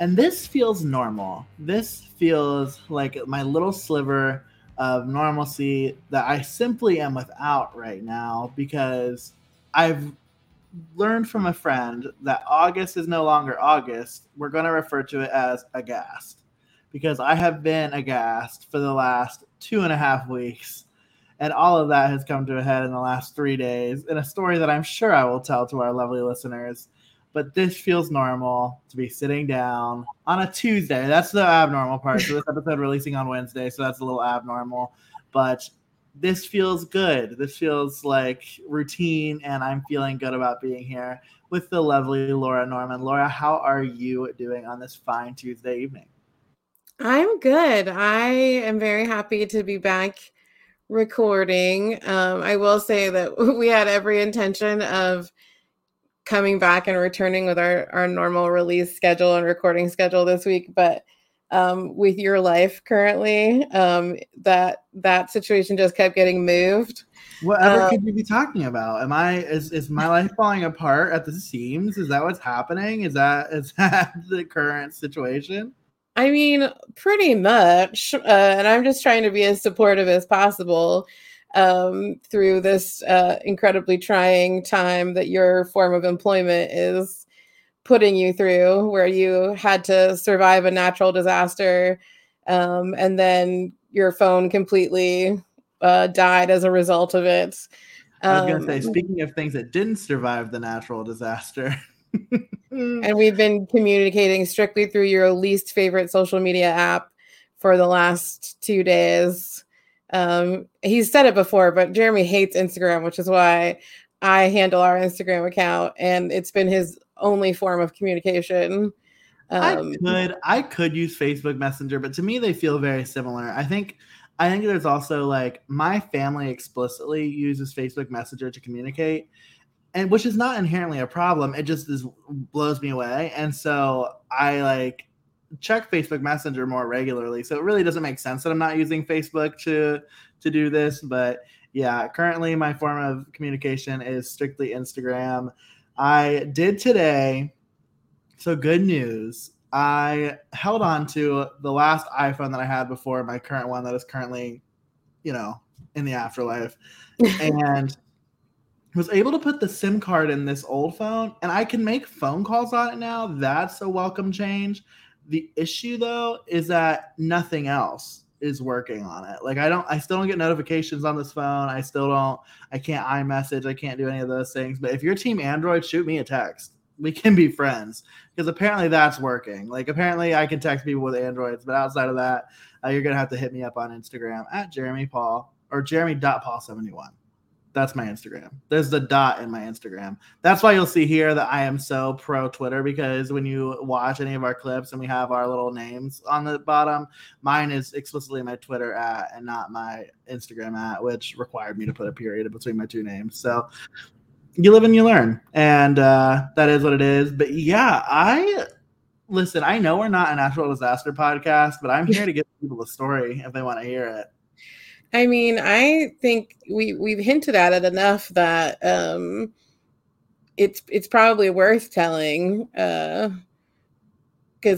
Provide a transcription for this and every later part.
And this feels normal. This feels like my little sliver of normalcy that I simply am without right now because I've learned from a friend that August is no longer August. We're going to refer to it as aghast because I have been aghast for the last two and a half weeks. And all of that has come to a head in the last three days in a story that I'm sure I will tell to our lovely listeners but this feels normal to be sitting down on a Tuesday. That's the abnormal part. So this episode releasing on Wednesday, so that's a little abnormal. But this feels good. This feels like routine, and I'm feeling good about being here with the lovely Laura Norman. Laura, how are you doing on this fine Tuesday evening? I'm good. I am very happy to be back recording. Um, I will say that we had every intention of coming back and returning with our, our normal release schedule and recording schedule this week but um, with your life currently um, that that situation just kept getting moved. Whatever um, could you be talking about? Am i is, is my life falling apart at the seams? Is that what's happening? Is that is that the current situation? I mean pretty much uh, and i'm just trying to be as supportive as possible um, through this uh, incredibly trying time that your form of employment is putting you through, where you had to survive a natural disaster um, and then your phone completely uh, died as a result of it. Um, I was going to say, speaking of things that didn't survive the natural disaster. and we've been communicating strictly through your least favorite social media app for the last two days. Um, he's said it before, but Jeremy hates Instagram, which is why I handle our Instagram account, and it's been his only form of communication. Um, I could I could use Facebook Messenger, but to me they feel very similar. I think I think there's also like my family explicitly uses Facebook Messenger to communicate, and which is not inherently a problem. It just is blows me away, and so I like check Facebook Messenger more regularly. So it really doesn't make sense that I'm not using Facebook to to do this. But yeah, currently my form of communication is strictly Instagram. I did today. So good news. I held on to the last iPhone that I had before my current one that is currently, you know, in the afterlife. and was able to put the SIM card in this old phone and I can make phone calls on it now. That's a welcome change. The issue though is that nothing else is working on it. Like I don't I still don't get notifications on this phone. I still don't I can't iMessage, I can't do any of those things. But if you're team Android, shoot me a text. We can be friends because apparently that's working. Like apparently I can text people with Androids, but outside of that, uh, you're gonna have to hit me up on Instagram at Jeremy Paul or Jeremy.Paul71 that's my Instagram. There's the dot in my Instagram. That's why you'll see here that I am so pro Twitter because when you watch any of our clips and we have our little names on the bottom, mine is explicitly my Twitter at and not my Instagram at, which required me to put a period between my two names. So you live and you learn, and uh, that is what it is. But yeah, I listen. I know we're not a natural disaster podcast, but I'm here to give people a story if they want to hear it. I mean, I think we we've hinted at it enough that um, it's it's probably worth telling because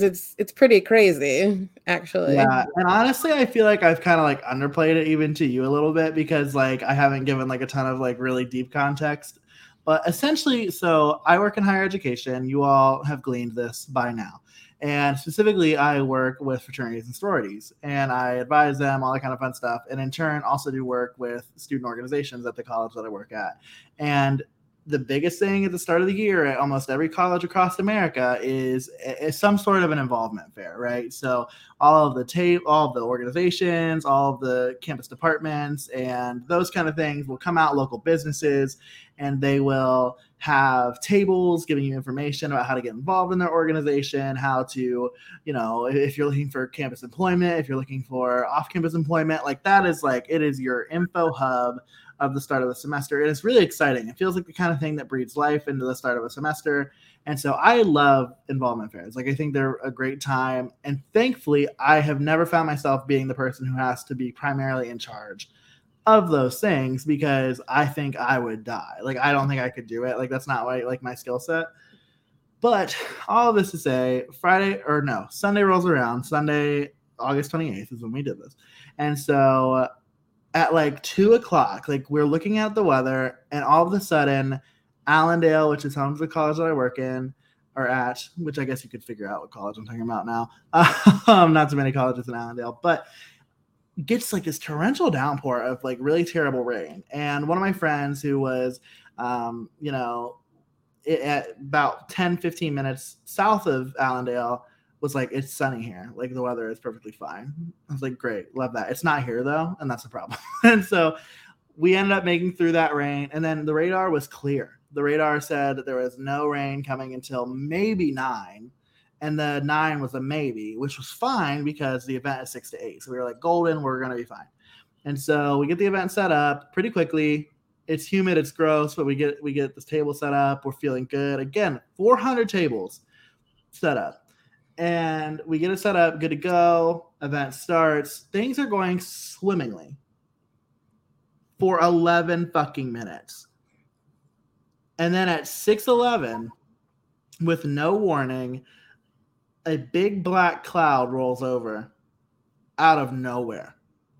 uh, it's it's pretty crazy, actually. Yeah, and honestly, I feel like I've kind of like underplayed it even to you a little bit because like I haven't given like a ton of like really deep context. But essentially, so I work in higher education. You all have gleaned this by now. And specifically, I work with fraternities and sororities and I advise them, all that kind of fun stuff. And in turn, also do work with student organizations at the college that I work at. And the biggest thing at the start of the year at almost every college across America is, is some sort of an involvement fair, right? So all of the tape, all of the organizations, all of the campus departments, and those kind of things will come out, local businesses, and they will have tables giving you information about how to get involved in their organization, how to, you know, if you're looking for campus employment, if you're looking for off campus employment, like that is like it is your info hub of the start of the semester. And it's really exciting. It feels like the kind of thing that breathes life into the start of a semester. And so I love involvement fairs. Like I think they're a great time. And thankfully, I have never found myself being the person who has to be primarily in charge of those things because I think I would die. Like I don't think I could do it. Like that's not my, like my skill set. But all this to say, Friday or no, Sunday rolls around. Sunday, August 28th is when we did this. And so at like two o'clock, like we're looking at the weather, and all of a sudden, Allendale, which is home to the college that I work in, or at, which I guess you could figure out what college I'm talking about now. Um, not too many colleges in Allendale, but gets like this torrential downpour of like really terrible rain. And one of my friends who was, um, you know, at about 10, 15 minutes south of Allendale was like, it's sunny here. Like the weather is perfectly fine. I was like, great, love that. It's not here though, and that's the problem. and so we ended up making through that rain, and then the radar was clear. The radar said that there was no rain coming until maybe nine, and the nine was a maybe, which was fine because the event is six to eight. So we were like, golden, we're gonna be fine. And so we get the event set up pretty quickly. It's humid, it's gross, but we get we get this table set up. We're feeling good. Again, 400 tables set up and we get it set up, good to go. Event starts. Things are going swimmingly for 11 fucking minutes. And then at 6:11 with no warning, a big black cloud rolls over out of nowhere.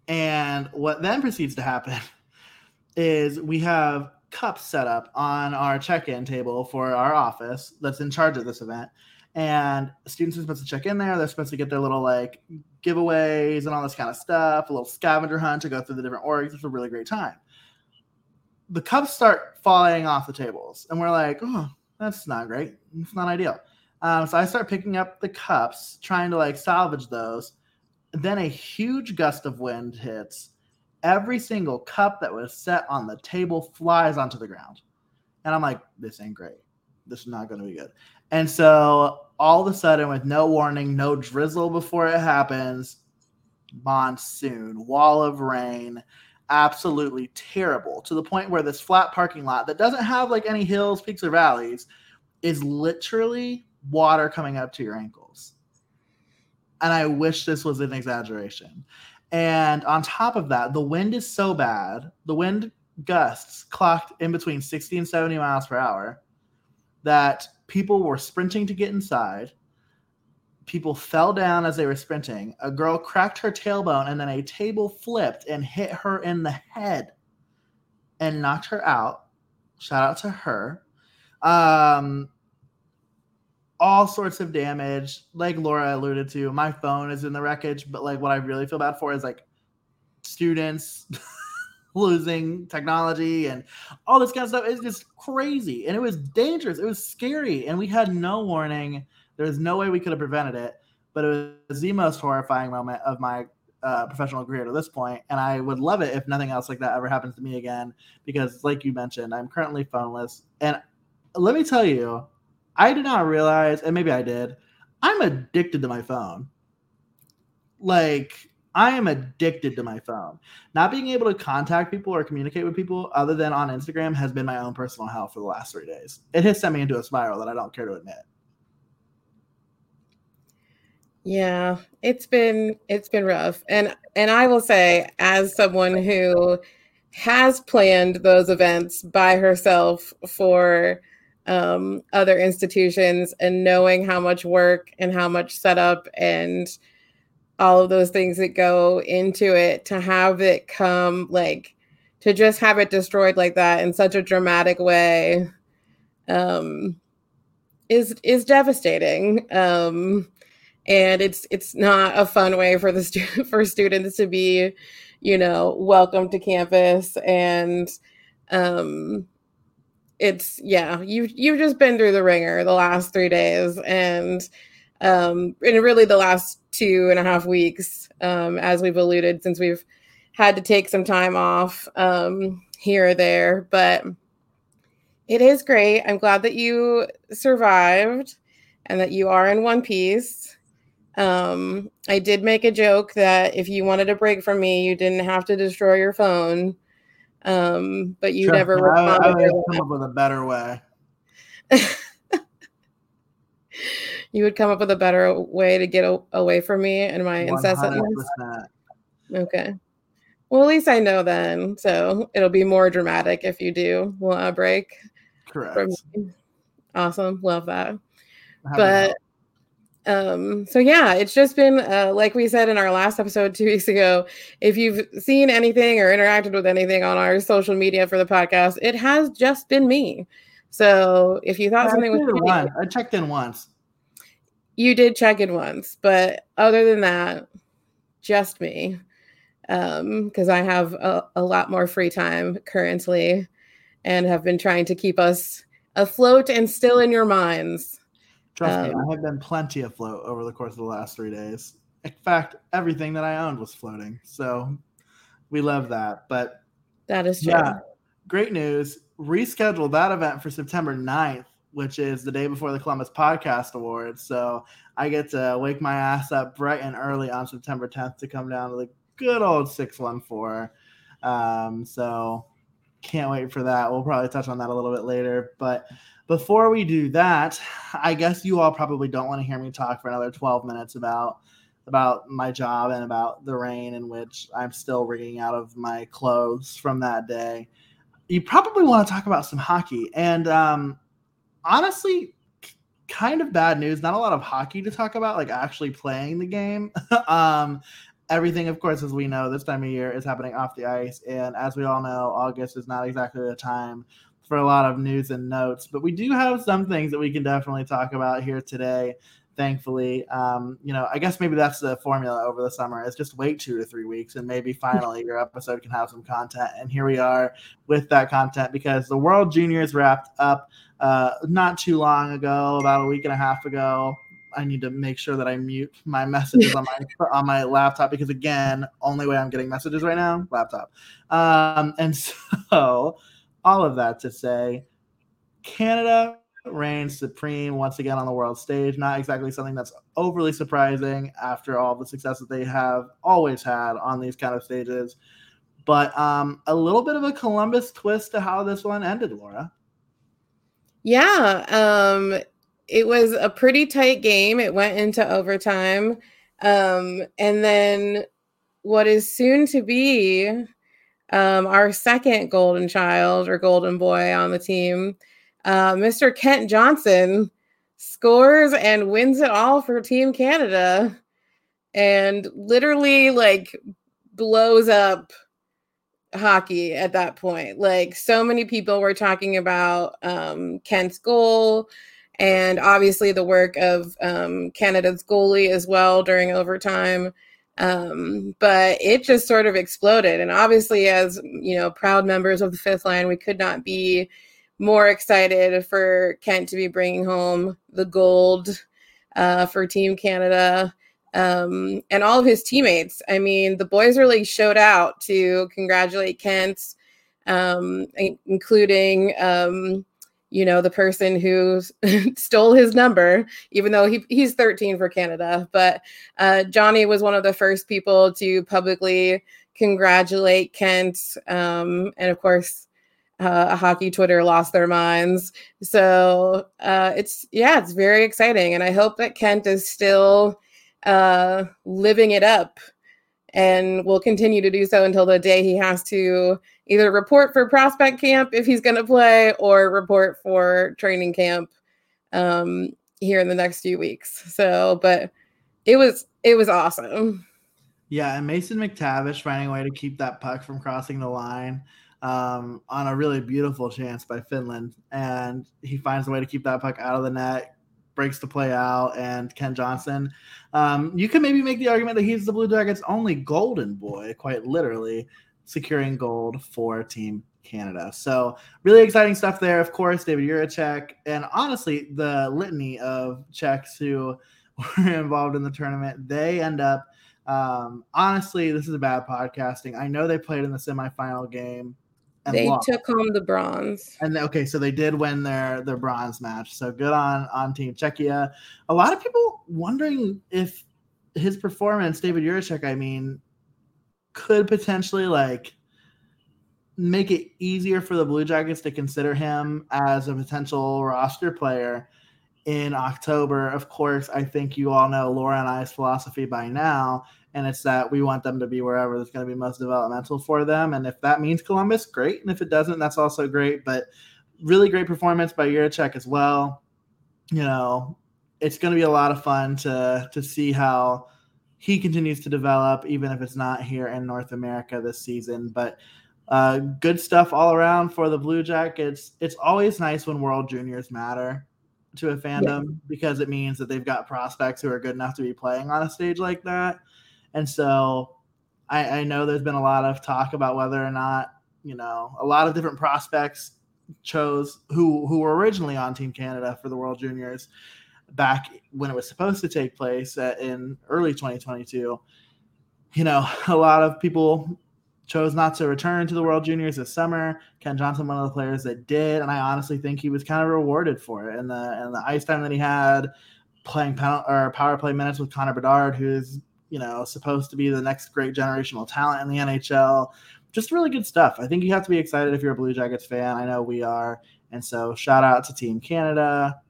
And what then proceeds to happen is we have cups set up on our check-in table for our office that's in charge of this event and students are supposed to check in there. They're supposed to get their little like giveaways and all this kind of stuff, a little scavenger hunt to go through the different orgs. It's a really great time. The cups start falling off the tables, and we're like, oh, that's not great. It's not ideal. Um, so I start picking up the cups, trying to like salvage those. Then a huge gust of wind hits. Every single cup that was set on the table flies onto the ground. And I'm like, this ain't great. This is not going to be good. And so all of a sudden, with no warning, no drizzle before it happens, monsoon, wall of rain, absolutely terrible to the point where this flat parking lot that doesn't have like any hills, peaks, or valleys is literally water coming up to your ankles. And I wish this was an exaggeration. And on top of that, the wind is so bad. The wind gusts clocked in between 60 and 70 miles per hour that people were sprinting to get inside. People fell down as they were sprinting. A girl cracked her tailbone, and then a table flipped and hit her in the head and knocked her out. Shout out to her. Um, all sorts of damage. Like Laura alluded to, my phone is in the wreckage, but like what I really feel bad for is like students losing technology and all this kind of stuff. It's just crazy. And it was dangerous. It was scary. And we had no warning. There was no way we could have prevented it. But it was the most horrifying moment of my uh, professional career to this point, and I would love it if nothing else like that ever happens to me again. Because, like you mentioned, I'm currently phoneless, and let me tell you, I did not realize, and maybe I did, I'm addicted to my phone. Like I am addicted to my phone. Not being able to contact people or communicate with people other than on Instagram has been my own personal hell for the last three days. It has sent me into a spiral that I don't care to admit. Yeah, it's been it's been rough. And and I will say as someone who has planned those events by herself for um, other institutions and knowing how much work and how much setup and all of those things that go into it to have it come like to just have it destroyed like that in such a dramatic way um is is devastating. Um and it's it's not a fun way for the stu- for students to be you know welcome to campus and um it's yeah you you've just been through the ringer the last 3 days and um, and really the last two and a half weeks, um, as we've alluded, since we've had to take some time off um, here or there. But It is great. I'm glad that you survived and that you are in one piece. Um, I did make a joke that if you wanted a break from me, you didn't have to destroy your phone. Um, but you never responded. I, I would come up with a better way. you would come up with a better way to get a- away from me and my 100%. incessantness. Okay. Well, at least I know then. So it'll be more dramatic if you do want a break. Correct. Awesome. Love that. but um so yeah it's just been uh, like we said in our last episode two weeks ago if you've seen anything or interacted with anything on our social media for the podcast it has just been me. So if you thought yeah, something was one. i checked in once. You did check in once but other than that just me. Um because i have a, a lot more free time currently and have been trying to keep us afloat and still in your minds Trust um, me, I have been plenty afloat over the course of the last three days. In fact, everything that I owned was floating. So we love that. But that is true. Yeah, great news. Rescheduled that event for September 9th, which is the day before the Columbus Podcast Awards. So I get to wake my ass up bright and early on September 10th to come down to the good old 614. Um, so can't wait for that. We'll probably touch on that a little bit later. But before we do that, I guess you all probably don't want to hear me talk for another 12 minutes about about my job and about the rain in which I'm still wringing out of my clothes from that day. You probably want to talk about some hockey. And um, honestly, kind of bad news. Not a lot of hockey to talk about, like actually playing the game. um, everything, of course, as we know, this time of year is happening off the ice. And as we all know, August is not exactly the time for a lot of news and notes, but we do have some things that we can definitely talk about here today. Thankfully, um, you know, I guess maybe that's the formula over the summer is just wait two to three weeks and maybe finally your episode can have some content. And here we are with that content because the World Juniors wrapped up uh, not too long ago, about a week and a half ago. I need to make sure that I mute my messages on my on my laptop because again, only way I'm getting messages right now, laptop. Um, and so all of that to say, Canada reigns supreme once again on the world stage. Not exactly something that's overly surprising after all the success that they have always had on these kind of stages. But um, a little bit of a Columbus twist to how this one ended, Laura. Yeah, um, it was a pretty tight game. It went into overtime. Um, and then what is soon to be um, our second golden child or golden boy on the team, uh, Mr. Kent Johnson, scores and wins it all for Team Canada and literally like blows up hockey at that point. Like so many people were talking about um, Kent's goal and obviously the work of um, Canada's goalie as well during overtime. Um, but it just sort of exploded. And obviously, as you know, proud members of the fifth line, we could not be more excited for Kent to be bringing home the gold uh, for Team Canada um, and all of his teammates. I mean, the boys really showed out to congratulate Kent, um, including um, you know, the person who stole his number, even though he, he's 13 for Canada. But uh, Johnny was one of the first people to publicly congratulate Kent. Um, and of course, uh, hockey Twitter lost their minds. So uh, it's, yeah, it's very exciting. And I hope that Kent is still uh, living it up and will continue to do so until the day he has to either report for prospect camp if he's going to play or report for training camp um, here in the next few weeks. So, but it was it was awesome. Yeah, and Mason McTavish finding a way to keep that puck from crossing the line um, on a really beautiful chance by Finland, and he finds a way to keep that puck out of the net, breaks the play out, and Kent Johnson. Um, you can maybe make the argument that he's the Blue Jackets' only golden boy, quite literally, securing gold for Team Canada. So really exciting stuff there. Of course, David Jiricek, and honestly, the litany of Czechs who were involved in the tournament, they end up. Um, honestly, this is a bad podcasting. I know they played in the semifinal game they lost. took home the bronze. And okay, so they did win their their bronze match. So good on on Team Czechia. A lot of people wondering if his performance, David Jiricek, I mean, could potentially like make it easier for the Blue Jackets to consider him as a potential roster player in October. Of course, I think you all know Laura and I's philosophy by now, and it's that we want them to be wherever that's going to be most developmental for them. And if that means Columbus, great. And if it doesn't, that's also great. But really great performance by Jiricek as well. You know, it's going to be a lot of fun to to see how he continues to develop, even if it's not here in North America this season. But uh, good stuff all around for the Blue Jackets. It's always nice when World Juniors matter to a fandom yeah. because it means that they've got prospects who are good enough to be playing on a stage like that. And so I, I know there's been a lot of talk about whether or not, you know, a lot of different prospects chose who who were originally on Team Canada for the World Juniors back when it was supposed to take place uh, in early 2022. You know, a lot of people chose not to return to the World Juniors this summer. Kent Johnson, one of the players that did, and I honestly think he was kind of rewarded for it. And the and the ice time that he had, playing power play minutes with Connor Bedard, who's you know supposed to be the next great generational talent in the NHL. Just really good stuff. I think you have to be excited if you're a Blue Jackets fan. I know we are. And so shout out to Team Canada.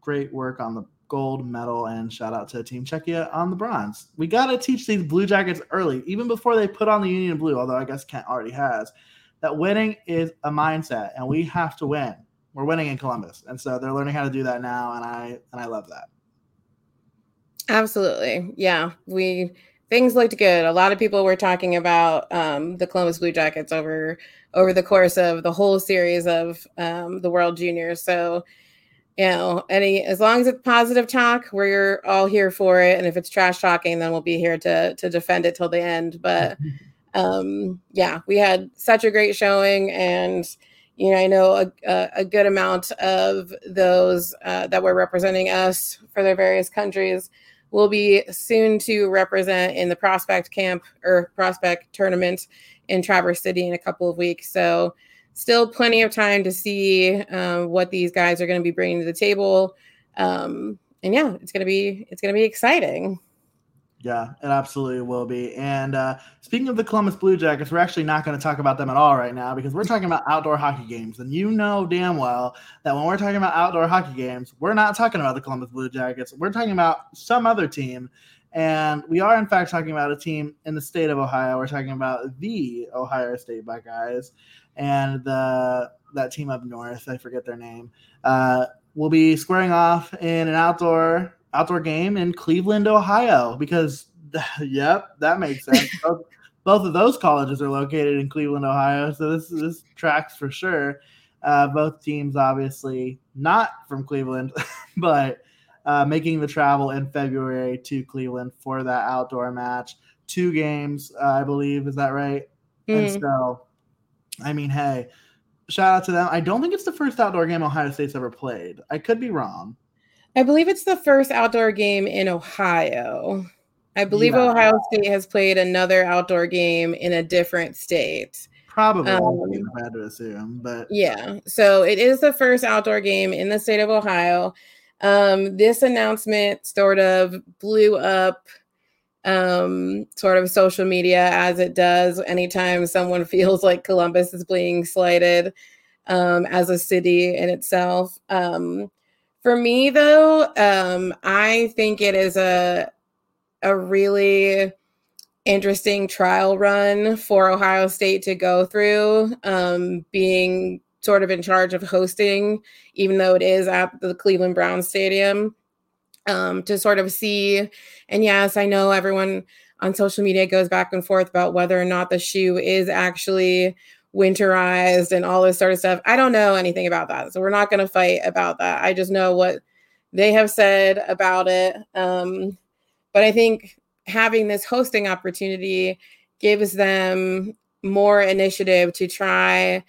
Great work on the gold medal and shout out to Team Czechia on the bronze. We got to teach these Blue Jackets early, even before they put on the Union Blue, although I guess Kent already has, that winning is a mindset and we have to win. We're winning in Columbus. And so they're learning how to do that now and I and I love that. Absolutely. Yeah. We things looked good. A lot of people were talking about um, the Columbus Blue Jackets over over the course of the whole series of um, the World Juniors. So you know, any as long as it's positive talk, we're all here for it. And if it's trash talking, then we'll be here to to defend it till the end. But um, yeah, we had such a great showing, and you know, I know a, a, a good amount of those uh, that were representing us for their various countries will be soon to represent in the prospect camp or prospect tournament in Traverse City in a couple of weeks. So still plenty of time to see um, what these guys are going to be bringing to the table. Um, and yeah, it's gonna be it's gonna be exciting. Yeah, it absolutely will be. And uh, speaking of the Columbus Blue Jackets, we're actually not going to talk about them at all right now because we're talking about outdoor hockey games. And you know damn well that when we're talking about outdoor hockey games, we're not talking about the Columbus Blue Jackets. We're talking about some other team. And we are, in fact, talking about a team in the state of Ohio. We're talking about the Ohio State Buckeyes and the that team up north, I forget their name, uh, will be squaring off in an outdoor outdoor game in Cleveland, Ohio. Because, yep, that makes sense. both, both, of those colleges are located in Cleveland, Ohio, so this this tracks for sure. Uh, both teams, obviously, not from Cleveland, but uh, making the travel in February to Cleveland for that outdoor match. Two games, uh, I believe, is that right? Mm. And so I mean, hey, shout out to them. I don't think it's the first outdoor game Ohio State's ever played. I could be wrong. I believe it's the first outdoor game in Ohio. I believe yeah. Ohio State has played another outdoor game in a different state. Probably, um, bad to assume, but yeah. So it is the first outdoor game in the state of Ohio. Um, this announcement sort of blew up um, sort of social media as it does anytime someone feels like Columbus is being slighted um, as a city in itself. Um, for me, though, um, I think it is a a really interesting trial run for Ohio State to go through, um, being sort of in charge of hosting, even though it is at the Cleveland Browns Stadium um, to sort of see. And yes, I know everyone on social media goes back and forth about whether or not the shoe is actually winterized and all this sort of stuff. I don't know anything about that. So we're not going to fight about that. I just know what they have said about it. Um, but I think having this hosting opportunity gives them more initiative to try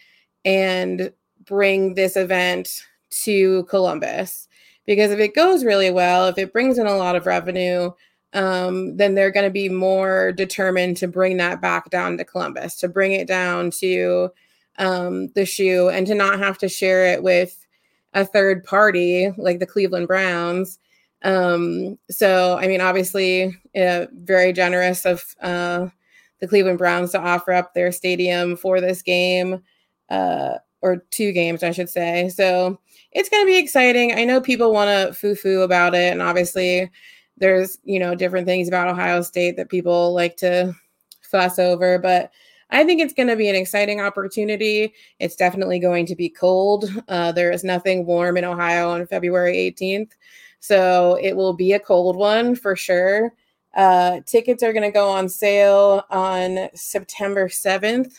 and bring this event to Columbus because if it goes really well, if it brings in a lot of revenue, um, then they're going to be more determined to bring that back down to Columbus, to bring it down to um, the shoe and to not have to share it with a third party like the Cleveland Browns. Um, so, I mean, obviously, uh, very generous of uh, the Cleveland Browns to offer up their stadium for this game, uh, or two games, I should say. So, it's going to be exciting. I know people want to foo foo about it, and obviously, there's you know different things about Ohio State that people like to fuss over, but I think it's going to be an exciting opportunity. It's definitely going to be cold. Uh, there is nothing warm in Ohio on February 18th. So it will be a cold one for sure. Uh, tickets are going to go on sale on September 7th.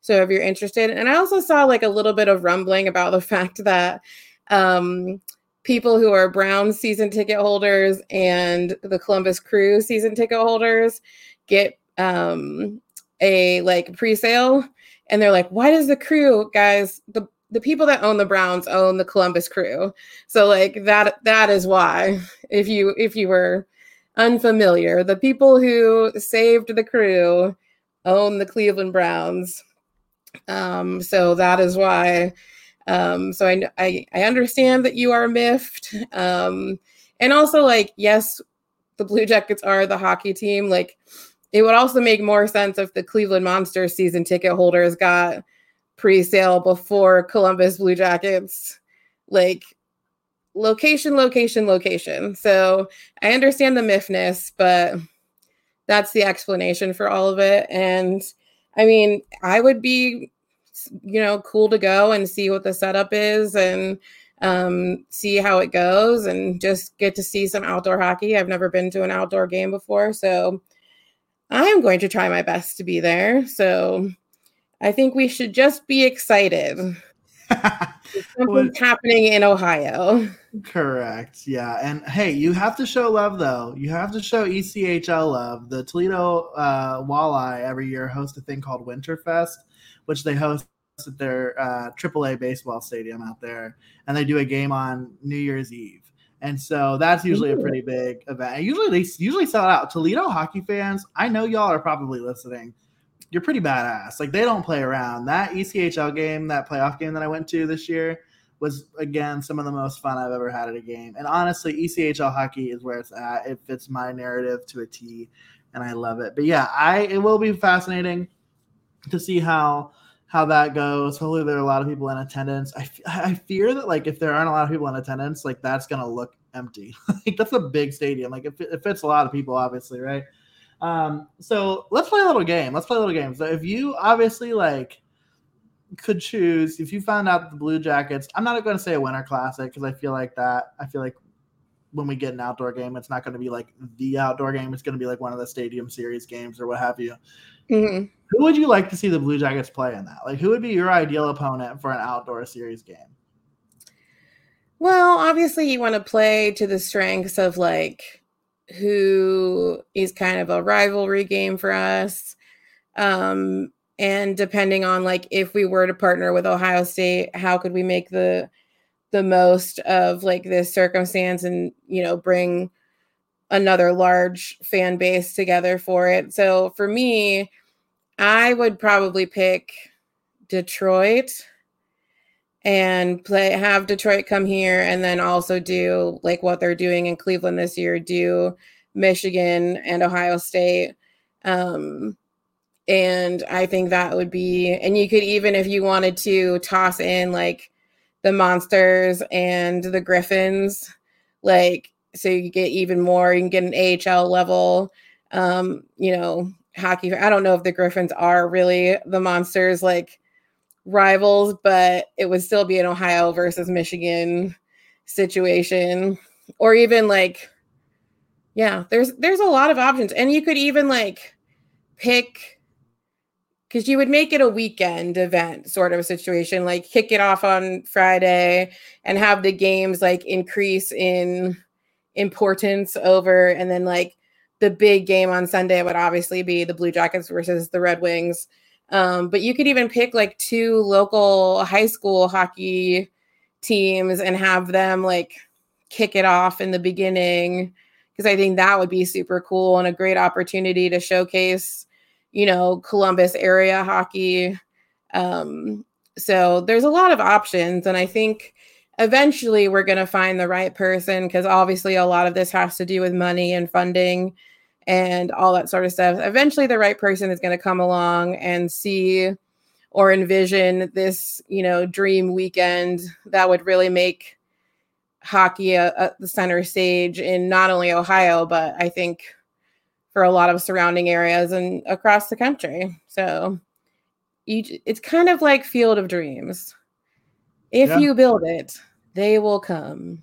So if you're interested, and I also saw like a little bit of rumbling about the fact that um, people who are Brown season ticket holders and the Columbus Crew season ticket holders get um, a like pre-sale. And they're like why does the crew guys the the people that own the browns own the columbus crew? So like that that is why if you if you were unfamiliar the people who saved the crew own the cleveland browns. Um so that is why um so i i, I understand that you are miffed um and also like yes the blue jackets are the hockey team like it would also make more sense if the Cleveland Monsters season ticket holders got pre-sale before Columbus Blue Jackets. Like location, location, location. So I understand the miffness, but that's the explanation for all of it. And I mean, I would be, you know, cool to go and see what the setup is and um, see how it goes and just get to see some outdoor hockey. I've never been to an outdoor game before. So I'm going to try my best to be there. So I think we should just be excited. Something's happening in Ohio. Correct. Yeah. And hey, you have to show love though. You have to show ECHL love. The Toledo uh, Walleye every year host a thing called Winterfest, which they host at their uh, AAA baseball stadium out there, and they do a game on New Year's Eve and so that's usually a pretty big event. And usually they usually sell out. Toledo hockey fans, I know y'all are probably listening. You're pretty badass. Like they don't play around. That ECHL game, that playoff game that I went to this year, was again some of the most fun I've ever had at a game. And honestly, ECHL hockey is where it's at. It fits my narrative to a T, and I love it. But yeah, I it will be fascinating to see how how that goes. Hopefully, there are a lot of people in attendance. I, I fear that like if there aren't a lot of people in attendance, like that's gonna look empty. like that's a big stadium. Like it, it fits a lot of people, obviously, right? Um, so let's play a little game. Let's play a little game. So if you obviously like could choose, if you found out the Blue Jackets, I'm not going to say a Winter Classic because I feel like that. I feel like when we get an outdoor game, it's not going to be like the outdoor game. It's going to be like one of the Stadium Series games or what have you. Mm-hmm. Who would you like to see the Blue Jackets play in that? Like, who would be your ideal opponent for an outdoor series game? Well, obviously, you want to play to the strengths of like who is kind of a rivalry game for us. Um, and depending on like if we were to partner with Ohio State, how could we make the the most of like this circumstance and you know bring another large fan base together for it. So for me, I would probably pick Detroit and play have Detroit come here and then also do like what they're doing in Cleveland this year, do Michigan and Ohio State. Um and I think that would be and you could even if you wanted to toss in like the monsters and the griffins like so you get even more. You can get an AHL level, um, you know, hockey. I don't know if the Griffins are really the monsters like rivals, but it would still be an Ohio versus Michigan situation, or even like, yeah, there's there's a lot of options, and you could even like pick because you would make it a weekend event sort of a situation like kick it off on friday and have the games like increase in importance over and then like the big game on Sunday would obviously be the Blue Jackets versus the Red Wings. Um, but you could even pick like two local high school hockey teams and have them like kick it off in the beginning because I think that would be super cool and a great opportunity to showcase, you know, Columbus area hockey. Um, so there's a lot of options, and I think eventually we're going to find the right person because obviously a lot of this has to do with money and funding and all that sort of stuff. Eventually, the right person is going to come along and see or envision this, you know, dream weekend that would really make hockey at the center stage in not only Ohio, but I think for a lot of surrounding areas and across the country. So you, it's kind of like Field of Dreams. If yeah. you build it, they will come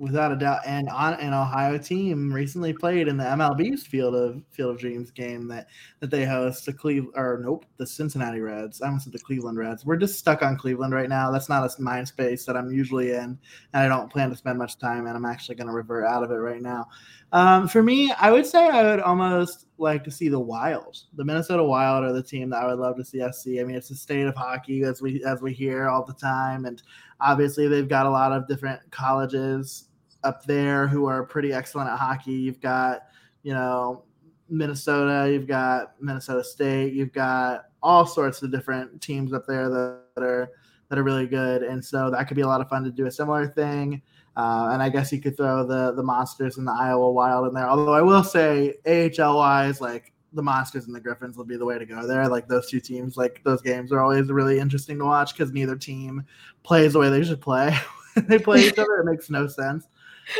without a doubt. And on an Ohio team recently played in the MLB's Field of Field of Dreams game that that they host the Cleveland or nope the Cincinnati Reds. I almost said the Cleveland Reds. We're just stuck on Cleveland right now. That's not a mind space that I'm usually in, and I don't plan to spend much time. And I'm actually going to revert out of it right now. Um, for me, I would say I would almost like to see the Wild. The Minnesota Wild are the team that I would love to see us see. I mean, it's the state of hockey as we as we hear all the time, and obviously they've got a lot of different colleges up there who are pretty excellent at hockey. You've got, you know, Minnesota, you've got Minnesota State, you've got all sorts of different teams up there that, that are that are really good, and so that could be a lot of fun to do a similar thing. Uh, and I guess you could throw the the monsters and the Iowa Wild in there. Although I will say AHL wise, like the monsters and the Griffins will be the way to go there. Like those two teams, like those games are always really interesting to watch because neither team plays the way they should play. they play each other. It makes no sense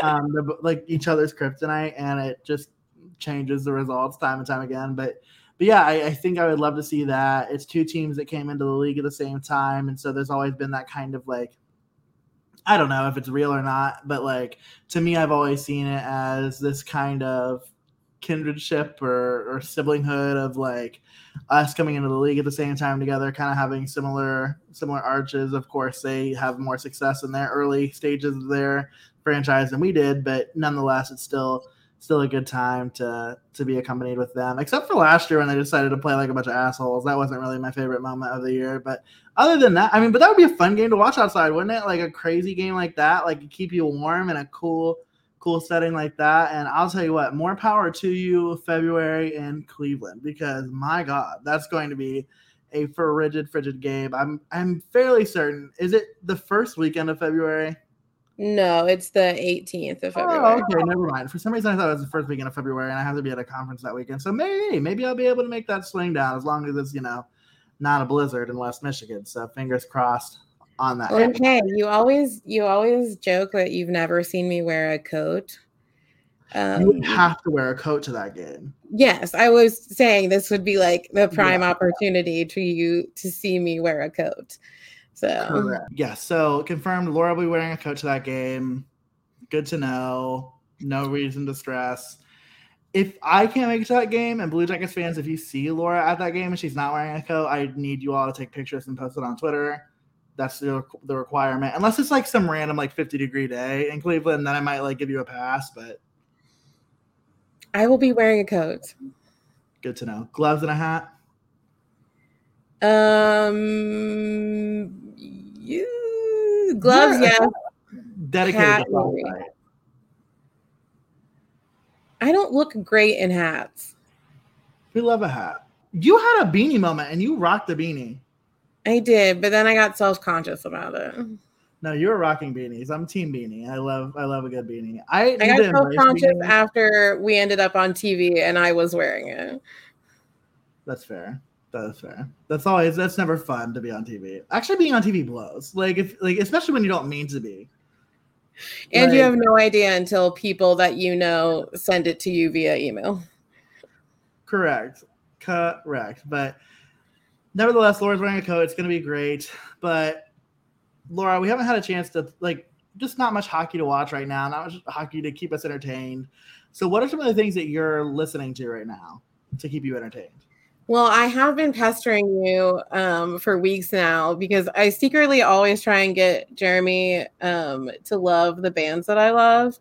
um, like each other's kryptonite, and it just changes the results time and time again. But but yeah, I, I, think I would love to see that. It's two teams that came into the league at the same time, and so there's always been that kind of like I don't know if it's real or not, but like to me, I've always seen it as this kind of kindredship or, or siblinghood of like us coming into the league at the same time together, kind of having similar similar arches. Of course, they have more success in their early stages of their franchise than we did, but nonetheless, it's still still a good time to to be accompanied with them. Except for last year when they decided to play like a bunch of assholes. That wasn't really my favorite moment of the year. But other than that, I mean, but that would be a fun game to watch outside, wouldn't it? Like a crazy game like that, like keep you warm in a cool cool setting like that. And I'll tell you what, more power to you February in Cleveland because my God, that's going to be a frigid, frigid game. I'm I'm fairly certain. Is it the first weekend of February? No, it's the 18th of oh, February. Oh, okay, never mind. For some reason, I thought it was the first weekend of February, and I have to be at a conference that weekend. So maybe, maybe I'll be able to make that swing down as long as it's you know not a blizzard in West Michigan. So fingers crossed on that. Okay, you always you always joke that you've never seen me wear a coat. Um, you would um, have to wear a coat to that game. Yes, I was saying this would be like the prime yeah. opportunity to you to see me wear a coat. So Correct. yeah, so confirmed. Laura will be wearing a coat to that game. Good to know. No reason to stress. If I can't make it to that game, and Blue Jackets fans, if you see Laura at that game and she's not wearing a coat, I need you all to take pictures and post it on Twitter. That's the, the requirement. Unless it's like some random like 50 degree day in Cleveland, then I might like give you a pass. But I will be wearing a coat. Good to know. Gloves and a hat. Um, you gloves, yeah. Dedicated. I don't look great in hats. We love a hat. You had a beanie moment and you rocked the beanie. I did, but then I got self conscious about it. No, you were rocking beanies. I'm team beanie. I love I love a good beanie. I, I got self conscious after we ended up on TV and I was wearing it. That's fair. That's fair. That's always that's never fun to be on TV. Actually, being on TV blows. Like if like especially when you don't mean to be. And like, you have no idea until people that you know send it to you via email. Correct. Correct. But nevertheless, Laura's wearing a coat. It's gonna be great. But Laura, we haven't had a chance to like just not much hockey to watch right now, not much hockey to keep us entertained. So what are some of the things that you're listening to right now to keep you entertained? Well, I have been pestering you um, for weeks now because I secretly always try and get Jeremy um, to love the bands that I love,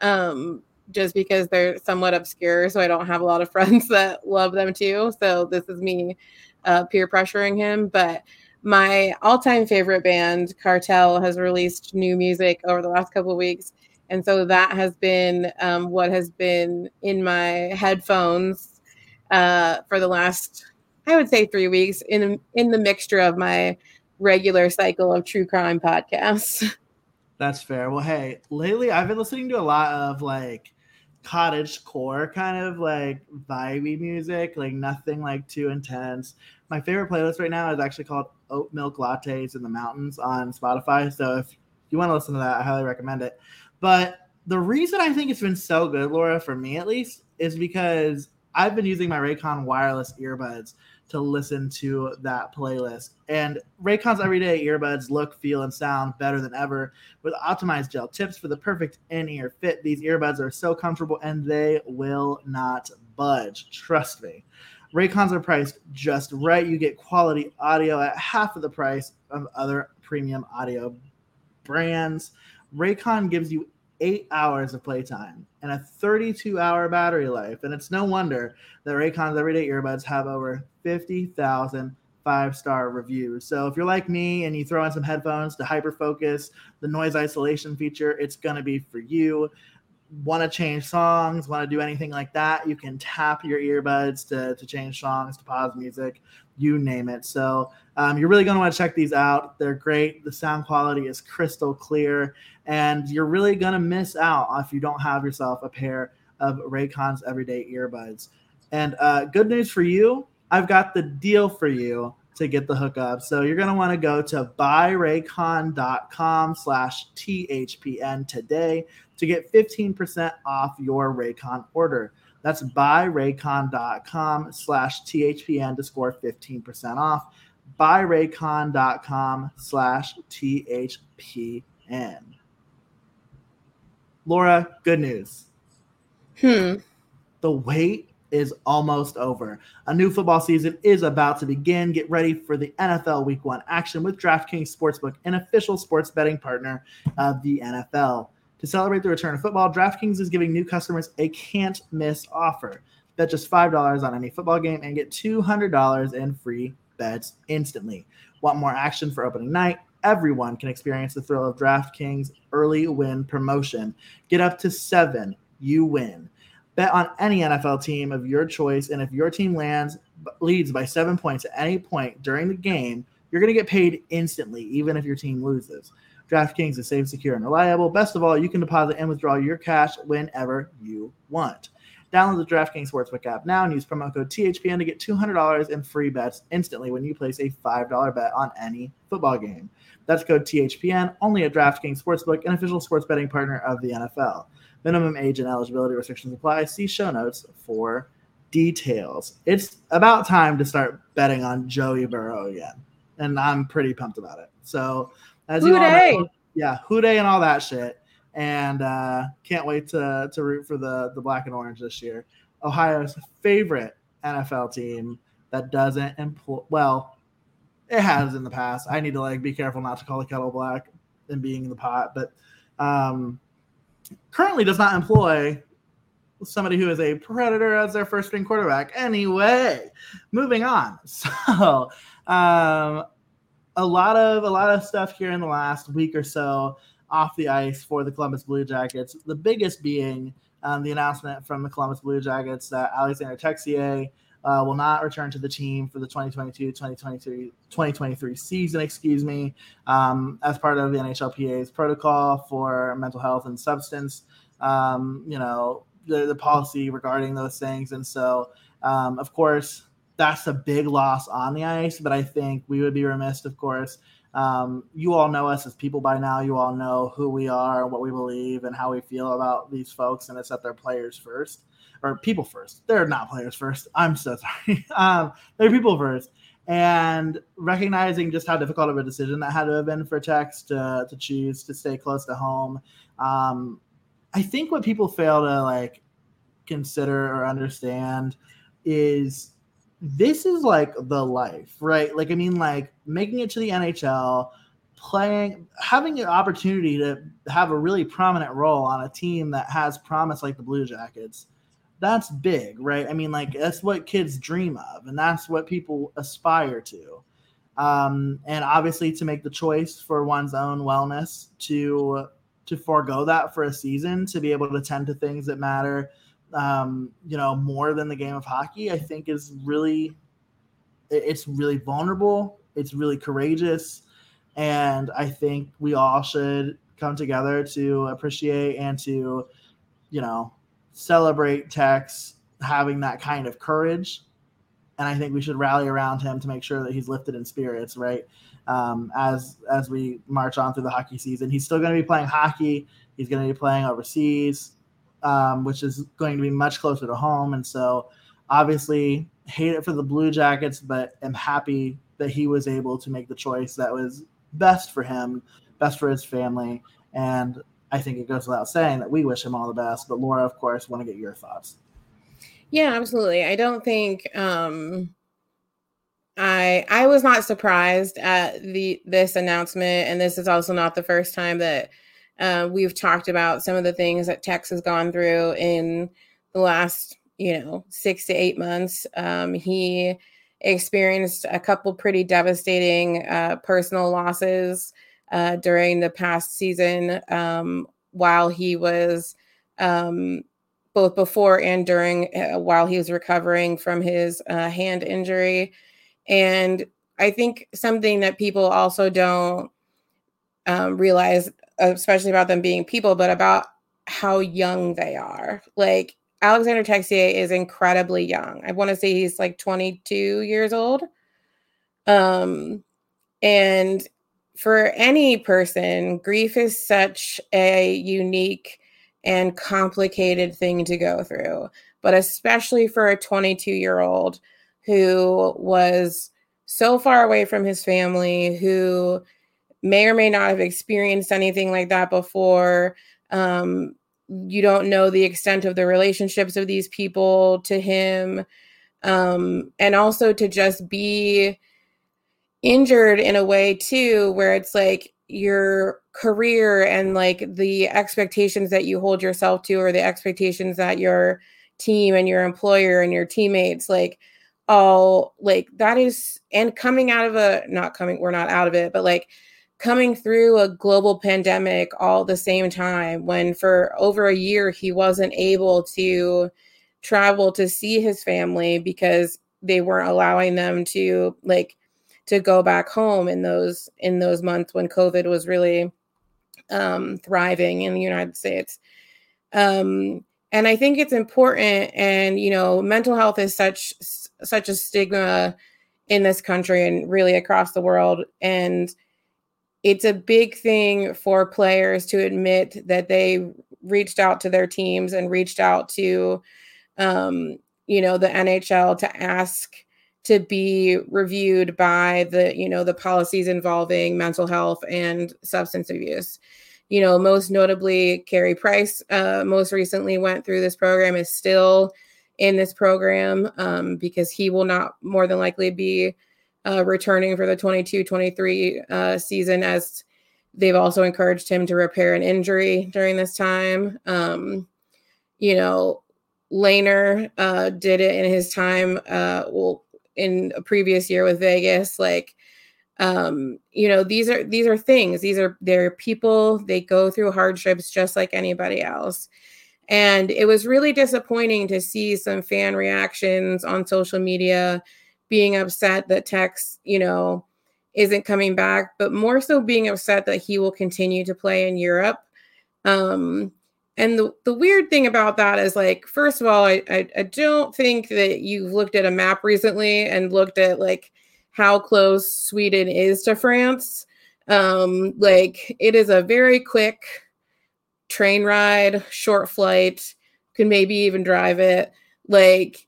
um, just because they're somewhat obscure. So I don't have a lot of friends that love them too. So this is me uh, peer pressuring him. But my all-time favorite band, Cartel, has released new music over the last couple of weeks, and so that has been um, what has been in my headphones uh, for the last, I would say, three weeks in in the mixture of my regular cycle of true crime podcasts. That's fair. Well, hey, lately I've been listening to a lot of like cottage core kind of like vibey music, like nothing like too intense. My favorite playlist right now is actually called Oat Milk Lattes in the Mountains on Spotify. So if you want to listen to that, I highly recommend it. But the reason I think it's been so good, Laura, for me at least, is because I've been using my Raycon wireless earbuds to listen to that playlist. And Raycon's everyday earbuds look, feel, and sound better than ever with optimized gel tips for the perfect in ear fit. These earbuds are so comfortable and they will not budge. Trust me. Raycons are priced just right. You get quality audio at half of the price of other premium audio brands. Raycon gives you eight hours of playtime and a 32 hour battery life. And it's no wonder that Raycon's everyday earbuds have over 50,000 five star reviews. So if you're like me and you throw in some headphones to hyper focus, the noise isolation feature, it's going to be for you. Want to change songs, want to do anything like that, you can tap your earbuds to, to change songs, to pause music, you name it. So um, you're really going to want to check these out. They're great. The sound quality is crystal clear, and you're really going to miss out if you don't have yourself a pair of Raycon's everyday earbuds. And uh, good news for you, I've got the deal for you to get the hookup. So you're going to want to go to buyraycon.com slash THPN today to get 15% off your Raycon order. That's buyraycon.com slash THPN to score 15% off. Buyraycon.com slash THPN. Laura, good news. Hmm. The wait is almost over. A new football season is about to begin. Get ready for the NFL Week One action with DraftKings Sportsbook, an official sports betting partner of the NFL. To celebrate the return of football, DraftKings is giving new customers a can't miss offer. Bet just $5 on any football game and get $200 in free bets instantly. Want more action for opening night? Everyone can experience the thrill of DraftKings early win promotion. Get up to seven, you win. Bet on any NFL team of your choice, and if your team lands leads by seven points at any point during the game, you're going to get paid instantly, even if your team loses. DraftKings is safe, secure, and reliable. Best of all, you can deposit and withdraw your cash whenever you want. Download the DraftKings Sportsbook app now and use promo code THPN to get $200 in free bets instantly when you place a $5 bet on any football game. That's code THPN only at DraftKings Sportsbook, an official sports betting partner of the NFL. Minimum age and eligibility restrictions apply. See show notes for details. It's about time to start betting on Joey Burrow again, and I'm pretty pumped about it. So, as you know, yeah, Who Dey and all that shit and uh, can't wait to to root for the the black and orange this year. Ohio's favorite NFL team that doesn't employ well, it has in the past. I need to like be careful not to call the kettle black and being in the pot, but um, currently does not employ somebody who is a predator as their first string quarterback. Anyway, moving on. So, um, a lot of a lot of stuff here in the last week or so off the ice for the Columbus Blue Jackets. The biggest being um, the announcement from the Columbus Blue Jackets that Alexander Texier uh, will not return to the team for the 2022-2023 season. Excuse me, um, as part of the NHLPA's protocol for mental health and substance. Um, you know the, the policy regarding those things, and so um, of course that's a big loss on the ice. But I think we would be remiss, of course, um, you all know us as people by now. You all know who we are, what we believe, and how we feel about these folks. And it's that they're players first, or people first. They're not players first. I'm so sorry. um, they're people first. And recognizing just how difficult of a decision that had to have been for Tex to, to choose to stay close to home. Um, I think what people fail to like consider or understand is this is like the life, right? Like, I mean, like making it to the NHL, playing, having an opportunity to have a really prominent role on a team that has promise like the Blue Jackets. That's big, right? I mean, like that's what kids dream of, and that's what people aspire to. Um, and obviously, to make the choice for one's own wellness to to forego that for a season to be able to tend to things that matter um, you know, more than the game of hockey, I think is really, it's really vulnerable. It's really courageous. And I think we all should come together to appreciate and to, you know, celebrate Tex having that kind of courage. And I think we should rally around him to make sure that he's lifted in spirits, right? Um, as as we march on through the hockey season, he's still going to be playing hockey. He's going to be playing overseas, um, which is going to be much closer to home. And so, obviously, hate it for the Blue Jackets, but am happy that he was able to make the choice that was best for him, best for his family. And I think it goes without saying that we wish him all the best. But Laura, of course, want to get your thoughts. Yeah, absolutely. I don't think um I I was not surprised at the this announcement, and this is also not the first time that uh, we've talked about some of the things that Tex has gone through in the last you know six to eight months. Um, he experienced a couple pretty devastating uh, personal losses uh, during the past season um, while he was um, both before and during uh, while he was recovering from his uh, hand injury. And I think something that people also don't um, realize, especially about them being people, but about how young they are. Like Alexander Texier is incredibly young. I want to say he's like 22 years old. Um, and for any person, grief is such a unique and complicated thing to go through, but especially for a 22 year old who was so far away from his family, who may or may not have experienced anything like that before, um, you don't know the extent of the relationships of these people to him. Um and also to just be injured in a way too where it's like your career and like the expectations that you hold yourself to or the expectations that your team and your employer and your teammates like all like that is and coming out of a not coming we're not out of it but like coming through a global pandemic all at the same time when for over a year he wasn't able to travel to see his family because they weren't allowing them to like to go back home in those in those months when covid was really um thriving in the united states. Um and i think it's important and you know mental health is such such a stigma in this country and really across the world and it's a big thing for players to admit that they reached out to their teams and reached out to um, you know the NHL to ask to be reviewed by the you know the policies involving mental health and substance abuse. You know most notably Carey Price uh, most recently went through this program is still in this program um, because he will not more than likely be uh, returning for the 22 23 uh, season, as they've also encouraged him to repair an injury during this time. Um, you know, Lehner uh, did it in his time, uh, well, in a previous year with Vegas. Like, um, you know, these are these are things. These are they're people. They go through hardships just like anybody else. And it was really disappointing to see some fan reactions on social media being upset that Tex, you know, isn't coming back, but more so being upset that he will continue to play in Europe. Um, and the, the weird thing about that is like, first of all, I, I, I don't think that you've looked at a map recently and looked at like how close Sweden is to France. Um, like it is a very quick train ride, short flight, can maybe even drive it. Like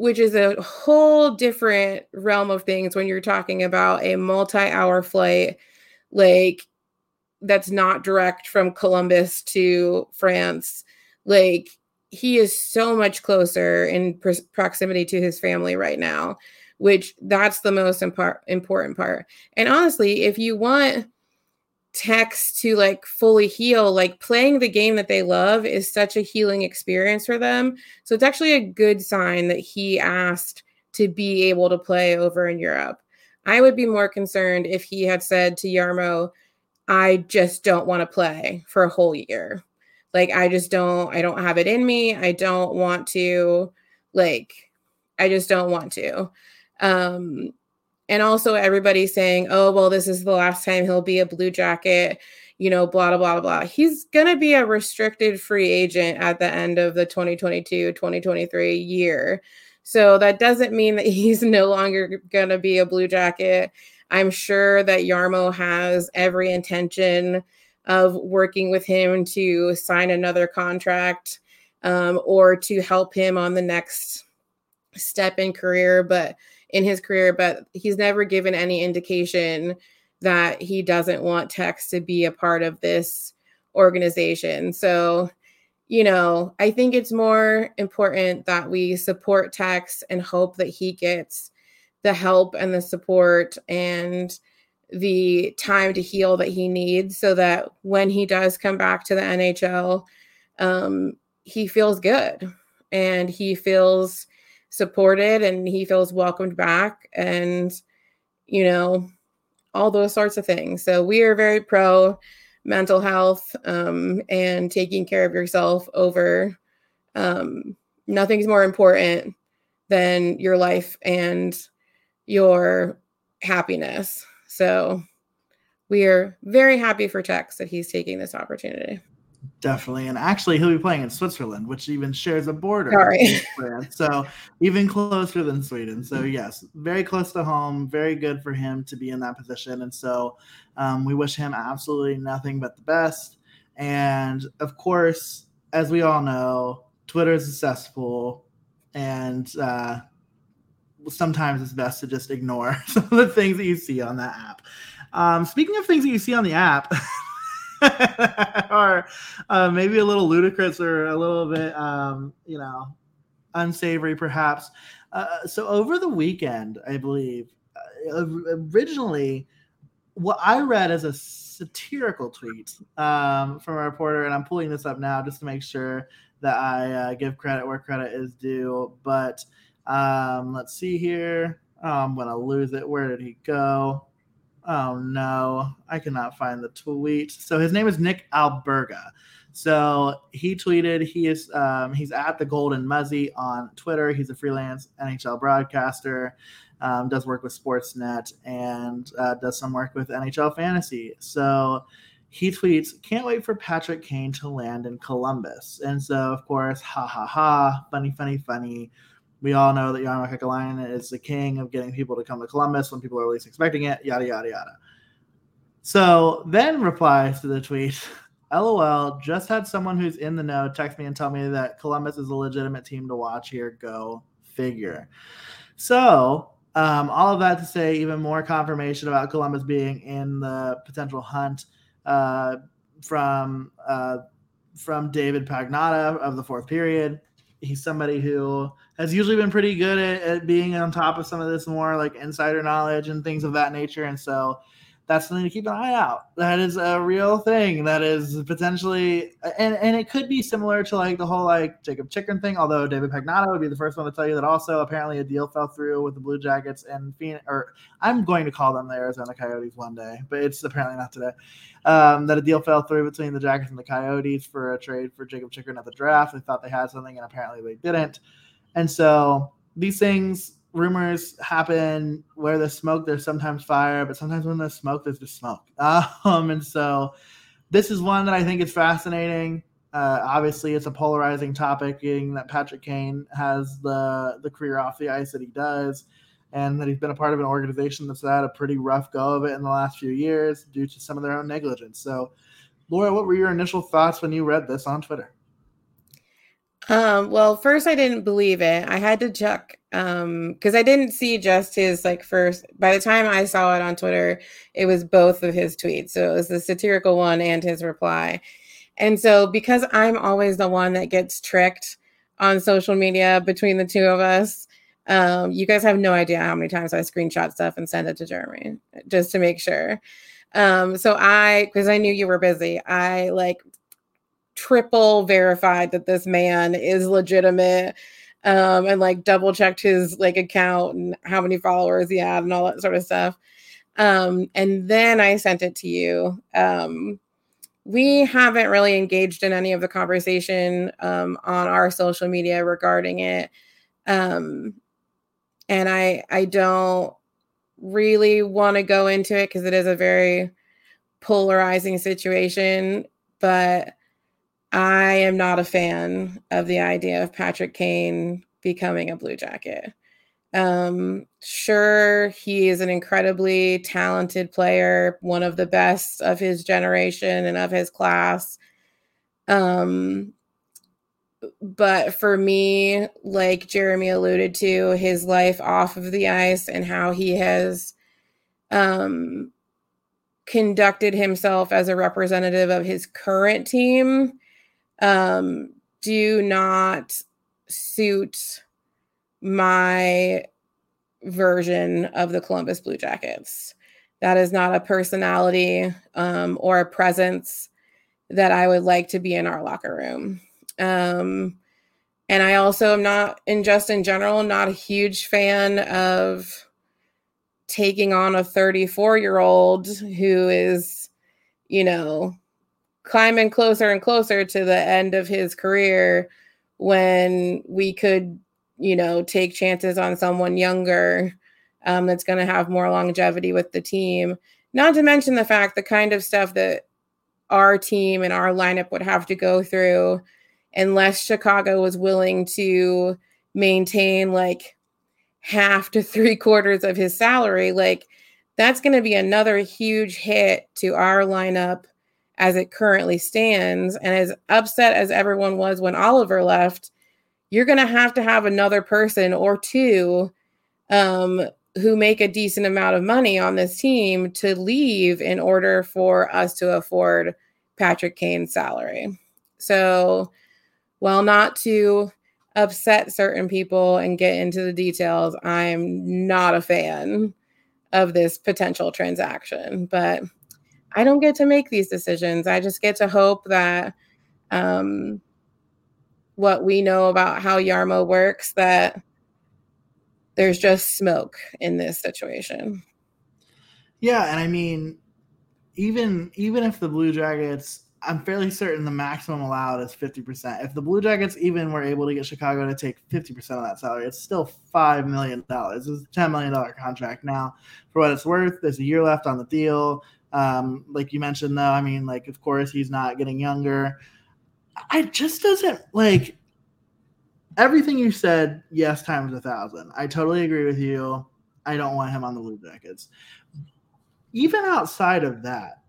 which is a whole different realm of things when you're talking about a multi-hour flight like that's not direct from Columbus to France. Like he is so much closer in pr- proximity to his family right now which that's the most important part. And honestly if you want Tex to like fully heal like playing the game that they love is such a healing experience for them. So it's actually a good sign that he asked to be able to play over in europe. I would be more concerned if he had said to jarmo i just don't want to play for a whole year. Like i just don't i don't have it in me. I don't want to like i just don't want to. Um and also everybody saying, "Oh, well, this is the last time he'll be a Blue Jacket." You know, blah blah blah blah. He's gonna be a restricted free agent at the end of the 2022-2023 year. So that doesn't mean that he's no longer gonna be a Blue Jacket. I'm sure that Jarmo has every intention of working with him to sign another contract um, or to help him on the next step in career, but in his career, but he's never given any indication that he doesn't want Tex to be a part of this organization. So, you know, I think it's more important that we support Tex and hope that he gets the help and the support and the time to heal that he needs so that when he does come back to the NHL, um, he feels good and he feels supported and he feels welcomed back and, you know, all those sorts of things. So we are very pro mental health um, and taking care of yourself over um, nothing's more important than your life and your happiness. So we are very happy for Tex that he's taking this opportunity. Definitely. And actually, he'll be playing in Switzerland, which even shares a border. Sorry. so even closer than Sweden. So, yes, very close to home. Very good for him to be in that position. And so um, we wish him absolutely nothing but the best. And of course, as we all know, Twitter is a cesspool. And uh, sometimes it's best to just ignore some of the things that you see on that app. Um, speaking of things that you see on the app, or uh, maybe a little ludicrous or a little bit, um, you know, unsavory perhaps. Uh, so over the weekend, I believe, uh, originally, what I read as a satirical tweet um, from a reporter, and I'm pulling this up now just to make sure that I uh, give credit where credit is due, but um, let's see here. Oh, I'm gonna lose it. Where did he go? Oh no, I cannot find the tweet. So his name is Nick Alberga. So he tweeted he is um, he's at the Golden Muzzy on Twitter. He's a freelance NHL broadcaster, um, does work with Sportsnet and uh, does some work with NHL Fantasy. So he tweets, "Can't wait for Patrick Kane to land in Columbus." And so of course, ha ha ha, funny, funny, funny we all know that Jarmo Kekalainen is the king of getting people to come to Columbus when people are least expecting it, yada, yada, yada. So then replies to the tweet, LOL, just had someone who's in the know text me and tell me that Columbus is a legitimate team to watch here. Go figure. So, um, all of that to say, even more confirmation about Columbus being in the potential hunt uh, from uh, from David Pagnotta of the fourth period he's somebody who has usually been pretty good at, at, being on top of some of this more like insider knowledge and things of that nature. And so that's something to keep an eye out. That is a real thing. That is potentially, and, and it could be similar to like the whole like Jakob Chychrun thing. Although David Pagnotta would be the first one to tell you that also apparently a deal fell through with the Blue Jackets and Phoenix, or I'm going to call them the Arizona Coyotes one day, but it's apparently not today. Um, that a deal fell through between the Jackets and the Coyotes for a trade for Jakob Chychrun at the draft. They thought they had something, and apparently they didn't. And so these things rumors happen where there's smoke there's sometimes fire but sometimes when there's smoke there's just smoke. Um, and so this is one that i think is fascinating. Uh, obviously it's a polarizing topic being that patrick kane has the the career off the ice that he does and that he's been a part of an organization that's had a pretty rough go of it in the last few years due to some of their own negligence. So laura what were your initial thoughts when you read this on twitter um, well, first I didn't believe it. I had to check um because I didn't see just his like first by the time I saw it on Twitter, it was both of his tweets. So it was the satirical one and his reply. And so because I'm always the one that gets tricked on social media between the two of us, um, you guys have no idea how many times I screenshot stuff and send it to Jeremy just to make sure. Um, so I because I knew you were busy, I like triple verified that this man is legitimate um, and like double checked his like account and how many followers he had and all that sort of stuff. Um, and then I sent it to you. Um, we haven't really engaged in any of the conversation um, on our social media regarding it. Um, and I I don't really want to go into it because it is a very polarizing situation, but I am not a fan of the idea of Patrick Kane becoming a Blue Jacket. Um, sure, he is an incredibly talented player, one of the best of his generation and of his class. Um, but for me, like Jeremy alluded to, his life off of the ice and how he has um, conducted himself as a representative of his current team um, do not suit my version of the Columbus Blue Jackets. That is not a personality um, or a presence that I would like to be in our locker room. Um, and I also am not, in just in general, not a huge fan of taking on a 34 year old who is, you know, climbing closer and closer to the end of his career when we could, you know, take chances on someone younger um, that's going to have more longevity with the team. Not to mention the fact the kind of stuff that our team and our lineup would have to go through unless Chicago was willing to maintain like half to three quarters of his salary. Like that's going to be another huge hit to our lineup as it currently stands. And as upset as everyone was when Oliver left, you're going to have to have another person or two um, who make a decent amount of money on this team to leave in order for us to afford Patrick Kane's salary. So, while not to upset certain people and get into the details, I'm not a fan of this potential transaction. But I don't get to make these decisions. I just get to hope that um, what we know about how Jarmo works, that there's just smoke in this situation. Yeah, and I mean, even even if the Blue Jackets, I'm fairly certain the maximum allowed is 50%. If the Blue Jackets even were able to get Chicago to take 50% of that salary, it's still $5 million. It's a $10 million contract. Now, for what it's worth, there's a year left on the deal. Um, like you mentioned, though, I mean, like, of course, he's not getting younger. I just doesn't like everything you said, yes, times a thousand. I totally agree with you. I don't want him on the Blue Jackets. Even outside of that,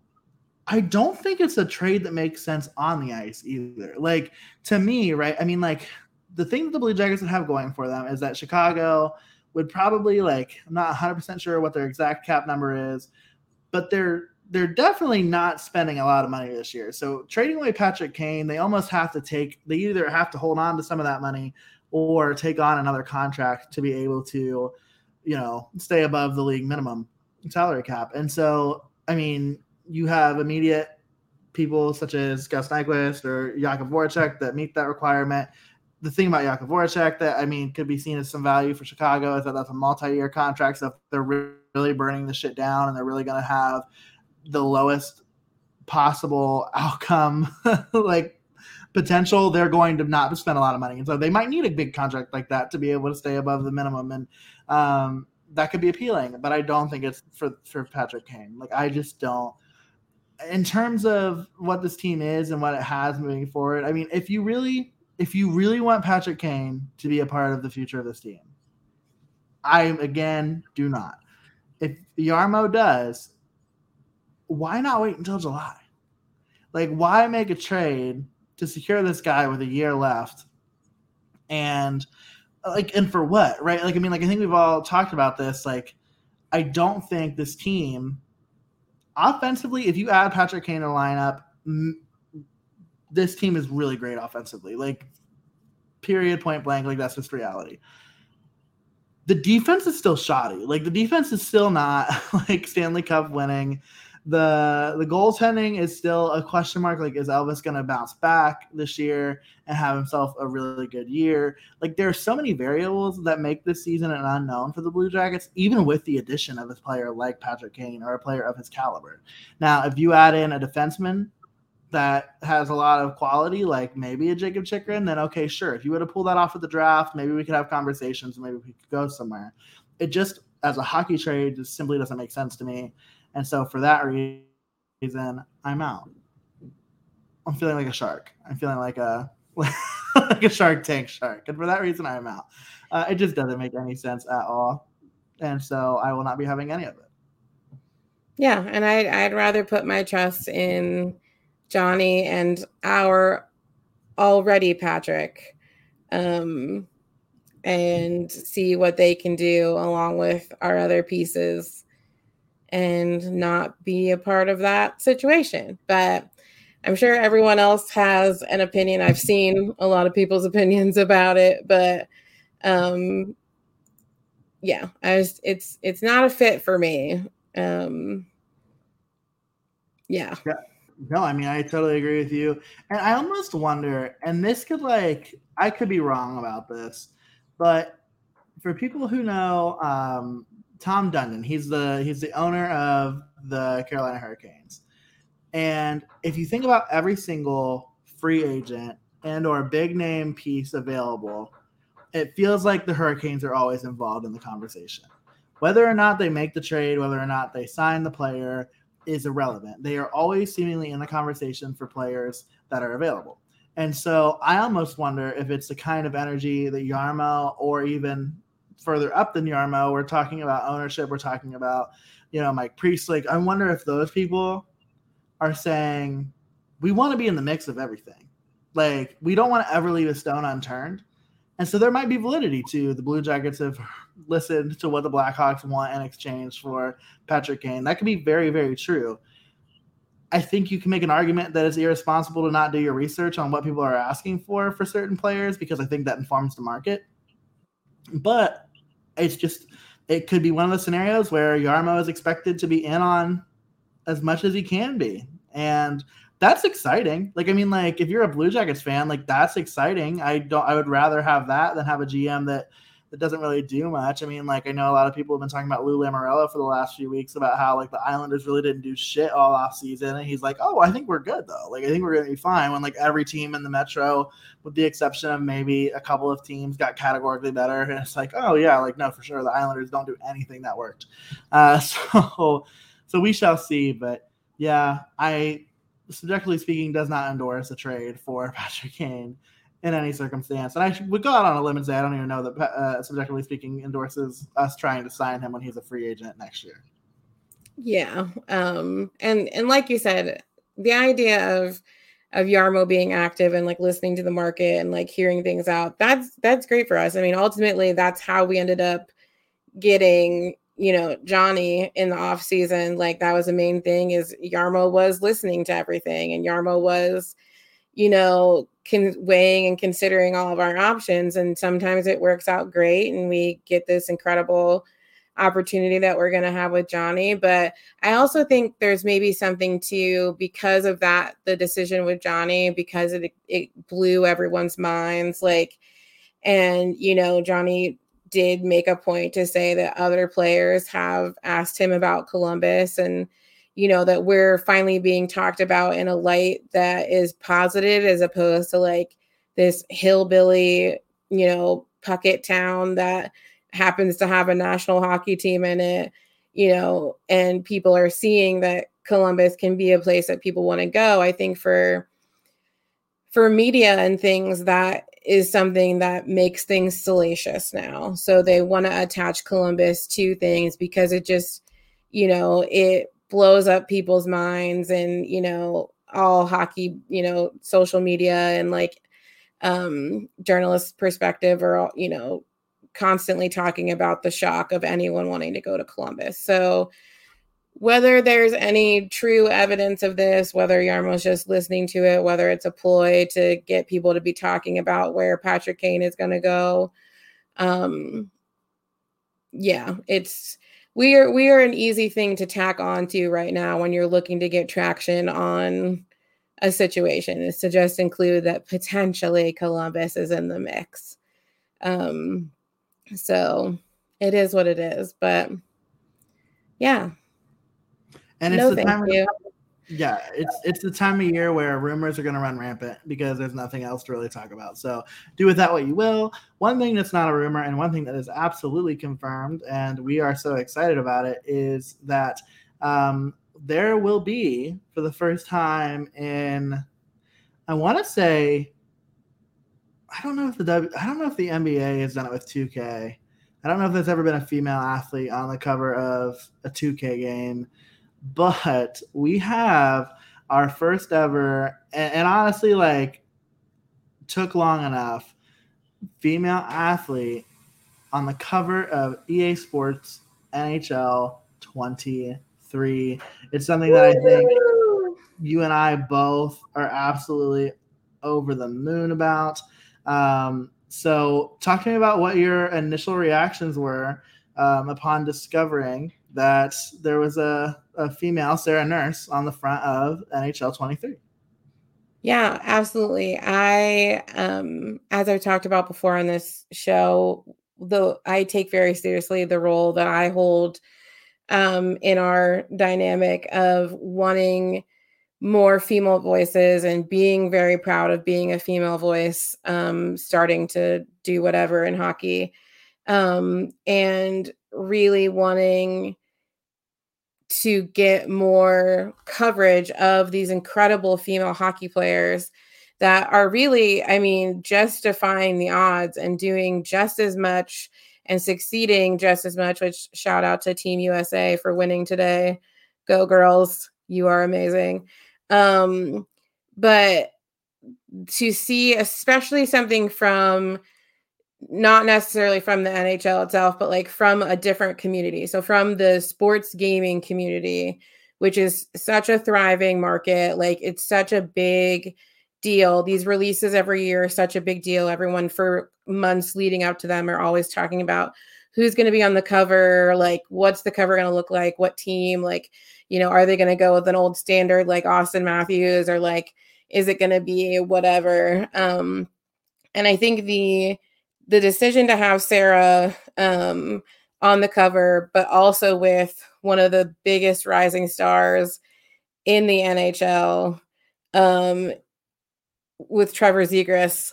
I don't think it's a trade that makes sense on the ice either. Like to me, right? I mean, like the thing that the Blue Jackets would have going for them is that Chicago would probably like I'm not 100% sure what their exact cap number is, but they're they're definitely not spending a lot of money this year. So trading away Patrick Kane, they almost have to take they either have to hold on to some of that money or take on another contract to be able to, you know, stay above the league minimum salary cap. And so, I mean, you have immediate people such as Gus Nyquist or Jakub Voracek that meet that requirement. The thing about Jakub Voracek that I mean could be seen as some value for Chicago is that that's a multi-year contract. So if they're really burning the shit down and they're really going to have the lowest possible outcome like potential they're going to not spend a lot of money. And so they might need a big contract like that to be able to stay above the minimum. And um, that could be appealing but i don't think it's for for patrick kane. Like i just don't. In terms of what this team is and what it has moving forward i mean if you really if you really want patrick kane to be a part of the future of this team i again do not. If jarmo does why not wait until July? Like, why make a trade to secure this guy with a year left? And like, and for what, right? Like, I mean, like, I think we've all talked about this. Like, I don't think this team, offensively, if you add Patrick Kane to the lineup, m- this team is really great offensively. Like, period, point blank. Like, that's just reality the defense is still shoddy. Like the defense is still not like Stanley Cup winning the the goaltending is still a question mark. Like, is Elvis going to bounce back this year and have himself a really good year? Like, there are so many variables that make this season an unknown for the Blue Jackets, even with the addition of a player like Patrick Kane or a player of his caliber. Now, if you add in a defenseman that has a lot of quality, like maybe a Jakob Chychrun, then okay, sure. If you would have pulled that off at the draft, maybe we could have conversations, maybe we could go somewhere. It just, as a hockey trade, just simply doesn't make sense to me. And so for that reason, I'm out. I'm feeling like a shark. I'm feeling like a like a Shark Tank shark, and for that reason, I'm out. Uh, it just doesn't make any sense at all, and so I will not be having any of it. Yeah, and I'd I'd rather put my trust in Johnny and our already Patrick, um, and see what they can do along with our other pieces, and not be a part of that situation. But I'm sure everyone else has an opinion. I've seen a lot of people's opinions about it, but um, yeah, I was, it's it's not a fit for me. Um, yeah. yeah. No, I mean I totally agree with you. And I almost wonder, and this could like I could be wrong about this, but for people who know um, Tom Dundon, he's the he's the owner of the Carolina Hurricanes. And if you think about every single free agent and or big name piece available, it feels like the Hurricanes are always involved in the conversation. Whether or not they make the trade, whether or not they sign the player, is irrelevant. They are always seemingly in the conversation for players that are available. And so I almost wonder if it's the kind of energy that Jarmo or even further up than Jarmo, we're talking about ownership, we're talking about, you know, Mike Priest. Like, I wonder if those people are saying we want to be in the mix of everything. Like we don't want to ever leave a stone unturned. And so there might be validity to the Blue Jackets have listened to what the Blackhawks want in exchange for Patrick Kane. That could be very, very true. I think you can make an argument that it's irresponsible to not do your research on what people are asking for for certain players because I think that informs the market. But it's just it could be one of the scenarios where Jarmo is expected to be in on as much as he can be. And that's exciting. Like, I mean, like if you're a Blue Jackets fan, like that's exciting. I don't. I would rather have that than have a GM that that doesn't really do much. I mean, like I know a lot of people have been talking about Lou Lamoriello for the last few weeks about how like the Islanders really didn't do shit all off season, and he's like, oh, I think we're good though. Like I think we're gonna be fine. When like every team in the Metro, with the exception of maybe a couple of teams, got categorically better, and it's like, oh yeah, like no, for sure, the Islanders don't do anything that worked. Uh, so, so we shall see, but yeah, I subjectively speaking, does not endorse a trade for Patrick Kane in any circumstance. And I would go out on a limb and say I don't even know that, uh, subjectively speaking, endorses us trying to sign him when he's a free agent next year. Yeah, um, and and like you said, the idea of of Jarmo being active and like listening to the market and like hearing things out that's that's great for us. I mean, ultimately, that's how we ended up getting you know Johnny in the off season, like that was the main thing is Jarmo was listening to everything and Jarmo was, you know, con- weighing and considering all of our options. And sometimes it works out great and we get this incredible opportunity that we're going to have with Johnny. But I also think there's maybe something to because of that, the decision with Johnny, because it, it blew everyone's minds. Like, and you know, Johnny did make a point to say that other players have asked him about Columbus and you know that we're finally being talked about in a light that is positive as opposed to like this hillbilly, you know, pucket town that happens to have a national hockey team in it, you know, and people are seeing that Columbus can be a place that people want to go. I think for for media and things that is something that makes things salacious now. So they want to attach Columbus to things because it just, you know, it blows up people's minds and, you know, all hockey, you know, social media and like um journalist perspective or you know, constantly talking about the shock of anyone wanting to go to Columbus. So whether there's any true evidence of this, whether Jarmo's just listening to it, whether it's a ploy to get people to be talking about where Patrick Kane is going to go, um, yeah, it's we are we are an easy thing to tack on to right now when you're looking to get traction on a situation is to just include that potentially Columbus is in the mix. Um, so it is what it is, but yeah, and it's no, the time. Yeah, it's it's the time of year where rumors are going to run rampant because there's nothing else to really talk about. So do with that what you will. One thing that's not a rumor and one thing that is absolutely confirmed, and we are so excited about it, is that um, there will be for the first time in, I want to say, I don't know if the w, I don't know if the NBA has done it with 2K. I don't know if there's ever been a female athlete on the cover of a 2K game but we have our first ever, and, and honestly, like, took long enough female athlete on the cover of EA Sports NHL 23. It's something that I think you and I both are absolutely over the moon about. Um, so, talk to me about what your initial reactions were um, upon discovering that there was a, a female Sarah Nurse on the front of NHL 23. Yeah, absolutely. I um as I've talked about before on this show, the I take very seriously the role that I hold um in our dynamic of wanting more female voices and being very proud of being a female voice um starting to do whatever in hockey um and really wanting to get more coverage of these incredible female hockey players that are really, I mean, just defying the odds and doing just as much and succeeding just as much, which shout out to Team USA for winning today. Go girls, you are amazing. Um, but to see especially something from not necessarily from the NHL itself, but like from a different community. So from the sports gaming community, which is such a thriving market. Like it's such a big deal. These releases every year are such a big deal. Everyone for months leading up to them are always talking about who's going to be on the cover, like what's the cover going to look like, what team, like, you know, are they going to go with an old standard like Auston Matthews or like is it going to be whatever? Um and I think the the decision to have Sarah um, on the cover, but also with one of the biggest rising stars in the NHL um, with Trevor Zegras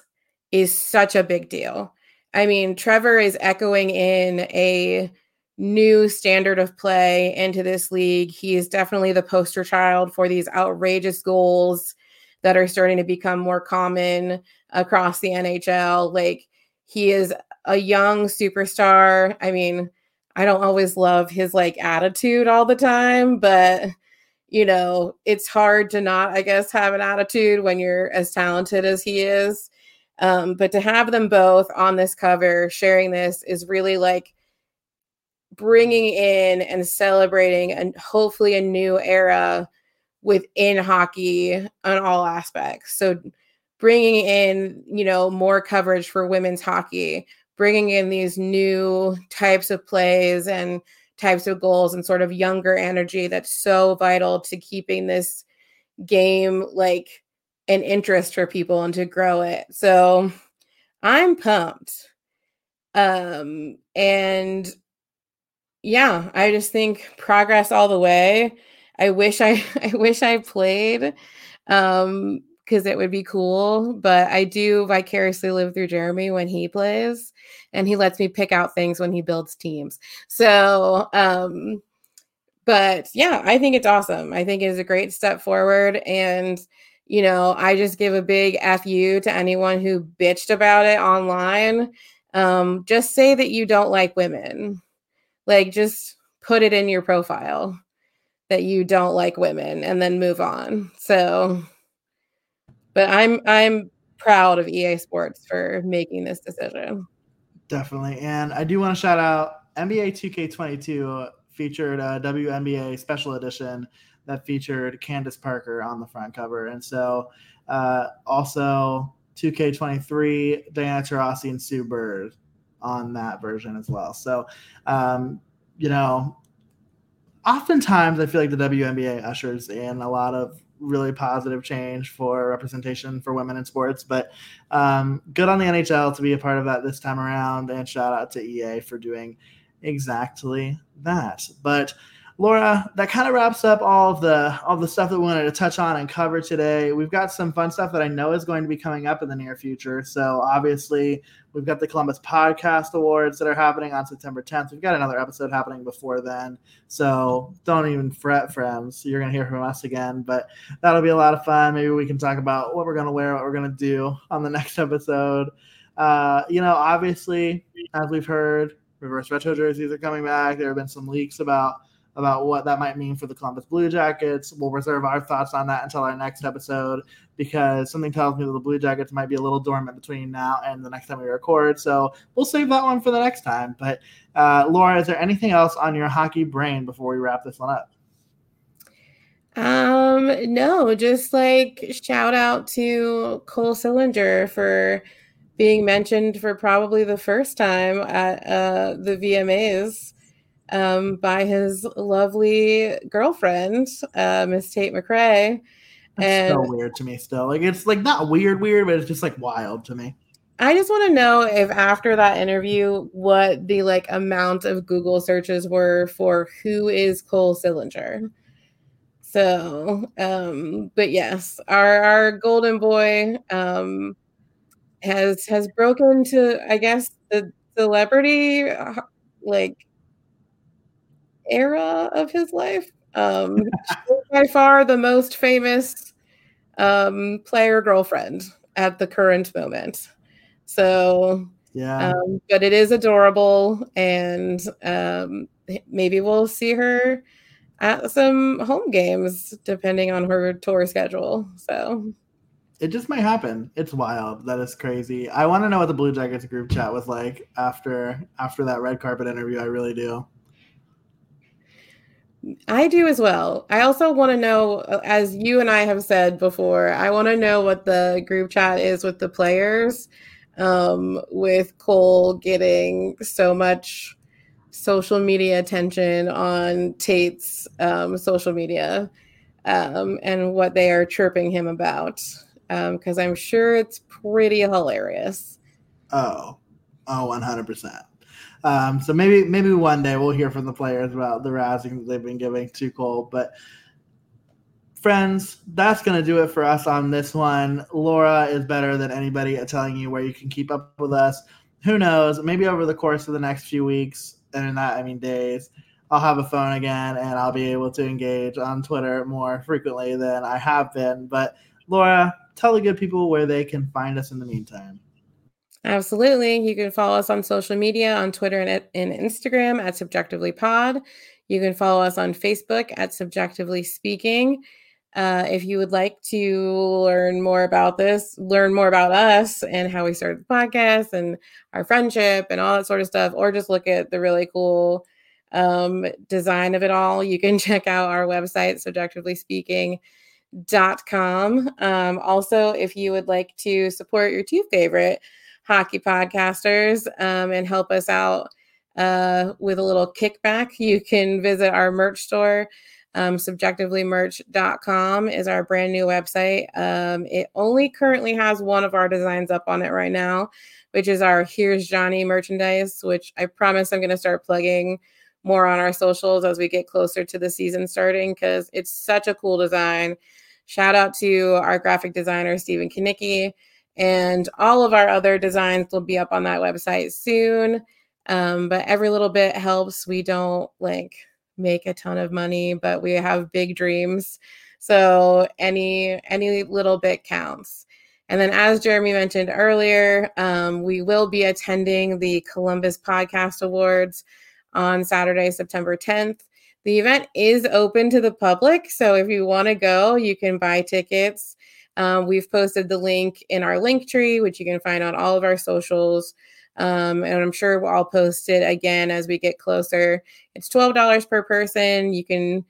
is such a big deal. I mean, Trevor is echoing in a new standard of play into this league. He is definitely the poster child for these outrageous goals that are starting to become more common across the NHL. Like, he is a young superstar. I mean, I don't always love his like attitude all the time, but you know, it's hard to not, I guess, have an attitude when you're as talented as he is. Um, but to have them both on this cover sharing this is really like bringing in and celebrating and hopefully a new era within hockey on all aspects. So bringing in, you know, more coverage for women's hockey, bringing in these new types of plays and types of goals and sort of younger energy that's so vital to keeping this game like an interest for people and to grow it. So I'm pumped. Um and yeah, I just think progress all the way. I wish I I wish I played um because it would be cool. But I do vicariously live through Jeremy when he plays, and he lets me pick out things when he builds teams. So, um, but yeah, I think it's awesome. I think it is a great step forward. And, you know, I just give a big FU to anyone who bitched about it online. Um, just say that you don't like women. Like, just put it in your profile that you don't like women and then move on. So, but I'm I'm proud of EA Sports for making this decision. Definitely, and I do want to shout out NBA 2K22 featured a WNBA special edition that featured Candace Parker on the front cover, and so uh, also 2K23 Diana Taurasi and Sue Bird on that version as well. So, um, you know, oftentimes I feel like the WNBA ushers in a lot of really positive change for representation for women in sports. But um, good on the NHL to be a part of that this time around, and shout out to EA for doing exactly that. But Laura, that kind of wraps up all of the all the stuff that we wanted to touch on and cover today. We've got some fun stuff that I know is going to be coming up in the near future. So obviously, we've got the Columbus Podcast Awards that are happening on September 10th. We've got another episode happening before then. So don't even fret, friends. You're gonna hear from us again, but that'll be a lot of fun. Maybe we can talk about what we're gonna wear, what we're gonna do on the next episode. Uh, you know, obviously, as we've heard, reverse retro jerseys are coming back. There have been some leaks about about what that might mean for the Columbus Blue Jackets. We'll reserve our thoughts on that until our next episode because something tells me that the Blue Jackets might be a little dormant between now and the next time we record. So we'll save that one for the next time. But uh, Laura, is there anything else on your hockey brain before we wrap this one up? Um, no, just like shout out to Cole Sillinger for being mentioned for probably the first time at uh, the VMAs um, by his lovely girlfriend, uh, Miss Tate McRae. That's and so weird to me still. Like it's like not weird, weird, but it's just like wild to me. I just want to know if after that interview, what the like amount of Google searches were for who is Cole Sillinger. So, um, but yes, our our golden boy um has has broken to I guess the celebrity uh, like era of his life. Um, by far the most famous um, player girlfriend at the current moment. So, yeah, um, but it is adorable, and um, maybe we'll see her at some home games depending on her tour schedule. So, it just might happen. It's wild. That is crazy. I want to know what the Blue Jackets group chat was like after after that red carpet interview. I really do. I do as well. I also want to know, as you and I have said before, I want to know what the group chat is with the players, um, with Cole getting so much social media attention on Tate's um, social media um, and what they are chirping him about. Because um, I'm sure it's pretty hilarious. Oh, oh, 100%. Um, so maybe maybe one day we'll hear from the players about the rousing that they've been giving to Cole. But friends, that's going to do it for us on this one. Laura is better than anybody at telling you where you can keep up with us. Who knows? Maybe over the course of the next few weeks, and in that I mean days, I'll have a phone again and I'll be able to engage on Twitter more frequently than I have been. But Laura, tell the good people where they can find us in the meantime. Absolutely. You can follow us on social media on Twitter and, and Instagram at Subjectively Pod. You can follow us on Facebook at Subjectively Speaking. Uh, if you would like to learn more about this, learn more about us and how we started the podcast and our friendship and all that sort of stuff, or just look at the really cool um, design of it all, you can check out our website, subjectivelyspeaking.com. Um, also, if you would like to support your two favorite hockey podcasters um, and help us out uh, with a little kickback, you can visit our merch store. Um, subjectivelymerch.com is our brand new website. Um, it only currently has one of our designs up on it right now, which is our Here's Johnny merchandise, which I promise I'm going to start plugging more on our socials as we get closer to the season starting because it's such a cool design. Shout out to our graphic designer, Stephen Kanicki. And all of our other designs will be up on that website soon. Um, but every little bit helps. We don't like make a ton of money, but we have big dreams. So any any little bit counts. And then, as Jeremy mentioned earlier, um, we will be attending the Columbus Podcast Awards on Saturday, September 10th. The event is open to the public. So if you want to go, you can buy tickets um, we've posted the link in our link tree, which you can find on all of our socials. Um, and I'm sure I'll post it again as we get closer. It's $12 per person. You can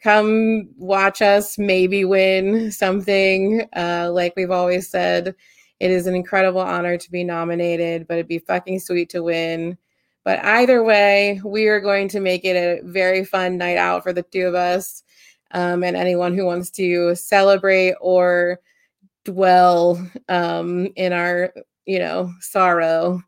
come watch us, maybe win something. Uh, like we've always said, it is an incredible honor to be nominated, but it'd be fucking sweet to win. But either way, we are going to make it a very fun night out for the two of us um, and anyone who wants to celebrate or dwell um, in our, you know, sorrow,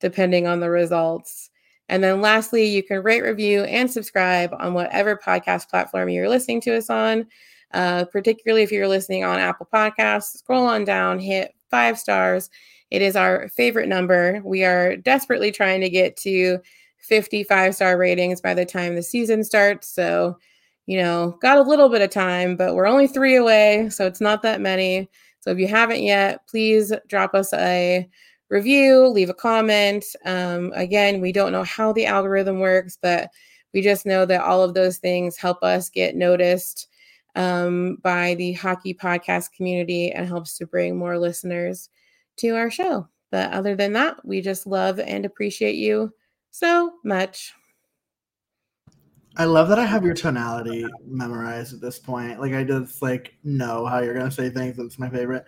depending on the results. And then lastly, you can rate, review, and subscribe on whatever podcast platform you're listening to us on. Uh, particularly if you're listening on Apple Podcasts, scroll on down, hit five stars. It is our favorite number. We are desperately trying to get to 55 star ratings by the time the season starts. So, you know, got a little bit of time, but we're only three away. So it's not that many. So if you haven't yet, please drop us a review, leave a comment. Um, again, we don't know how the algorithm works, but we just know that all of those things help us get noticed um, by the hockey podcast community and helps to bring more listeners to our show. But other than that, we just love and appreciate you so much. I love that I have your tonality memorized at this point. Like I just like know how you're gonna say things. It's my favorite.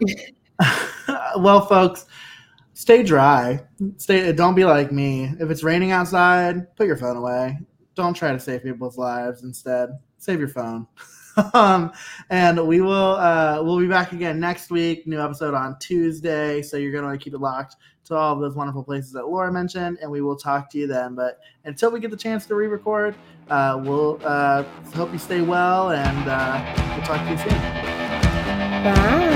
well, folks, stay dry. Stay. Don't be like me. If it's raining outside, put your phone away. Don't try to save people's lives. Instead, save your phone. um, and we will uh, we'll be back again next week. New episode on Tuesday. So you're gonna want to keep it locked to all of those wonderful places that Laura mentioned, and we will talk to you then. But until we get the chance to re-record, uh, we'll uh, hope you stay well, and uh, we'll talk to you soon. Bye.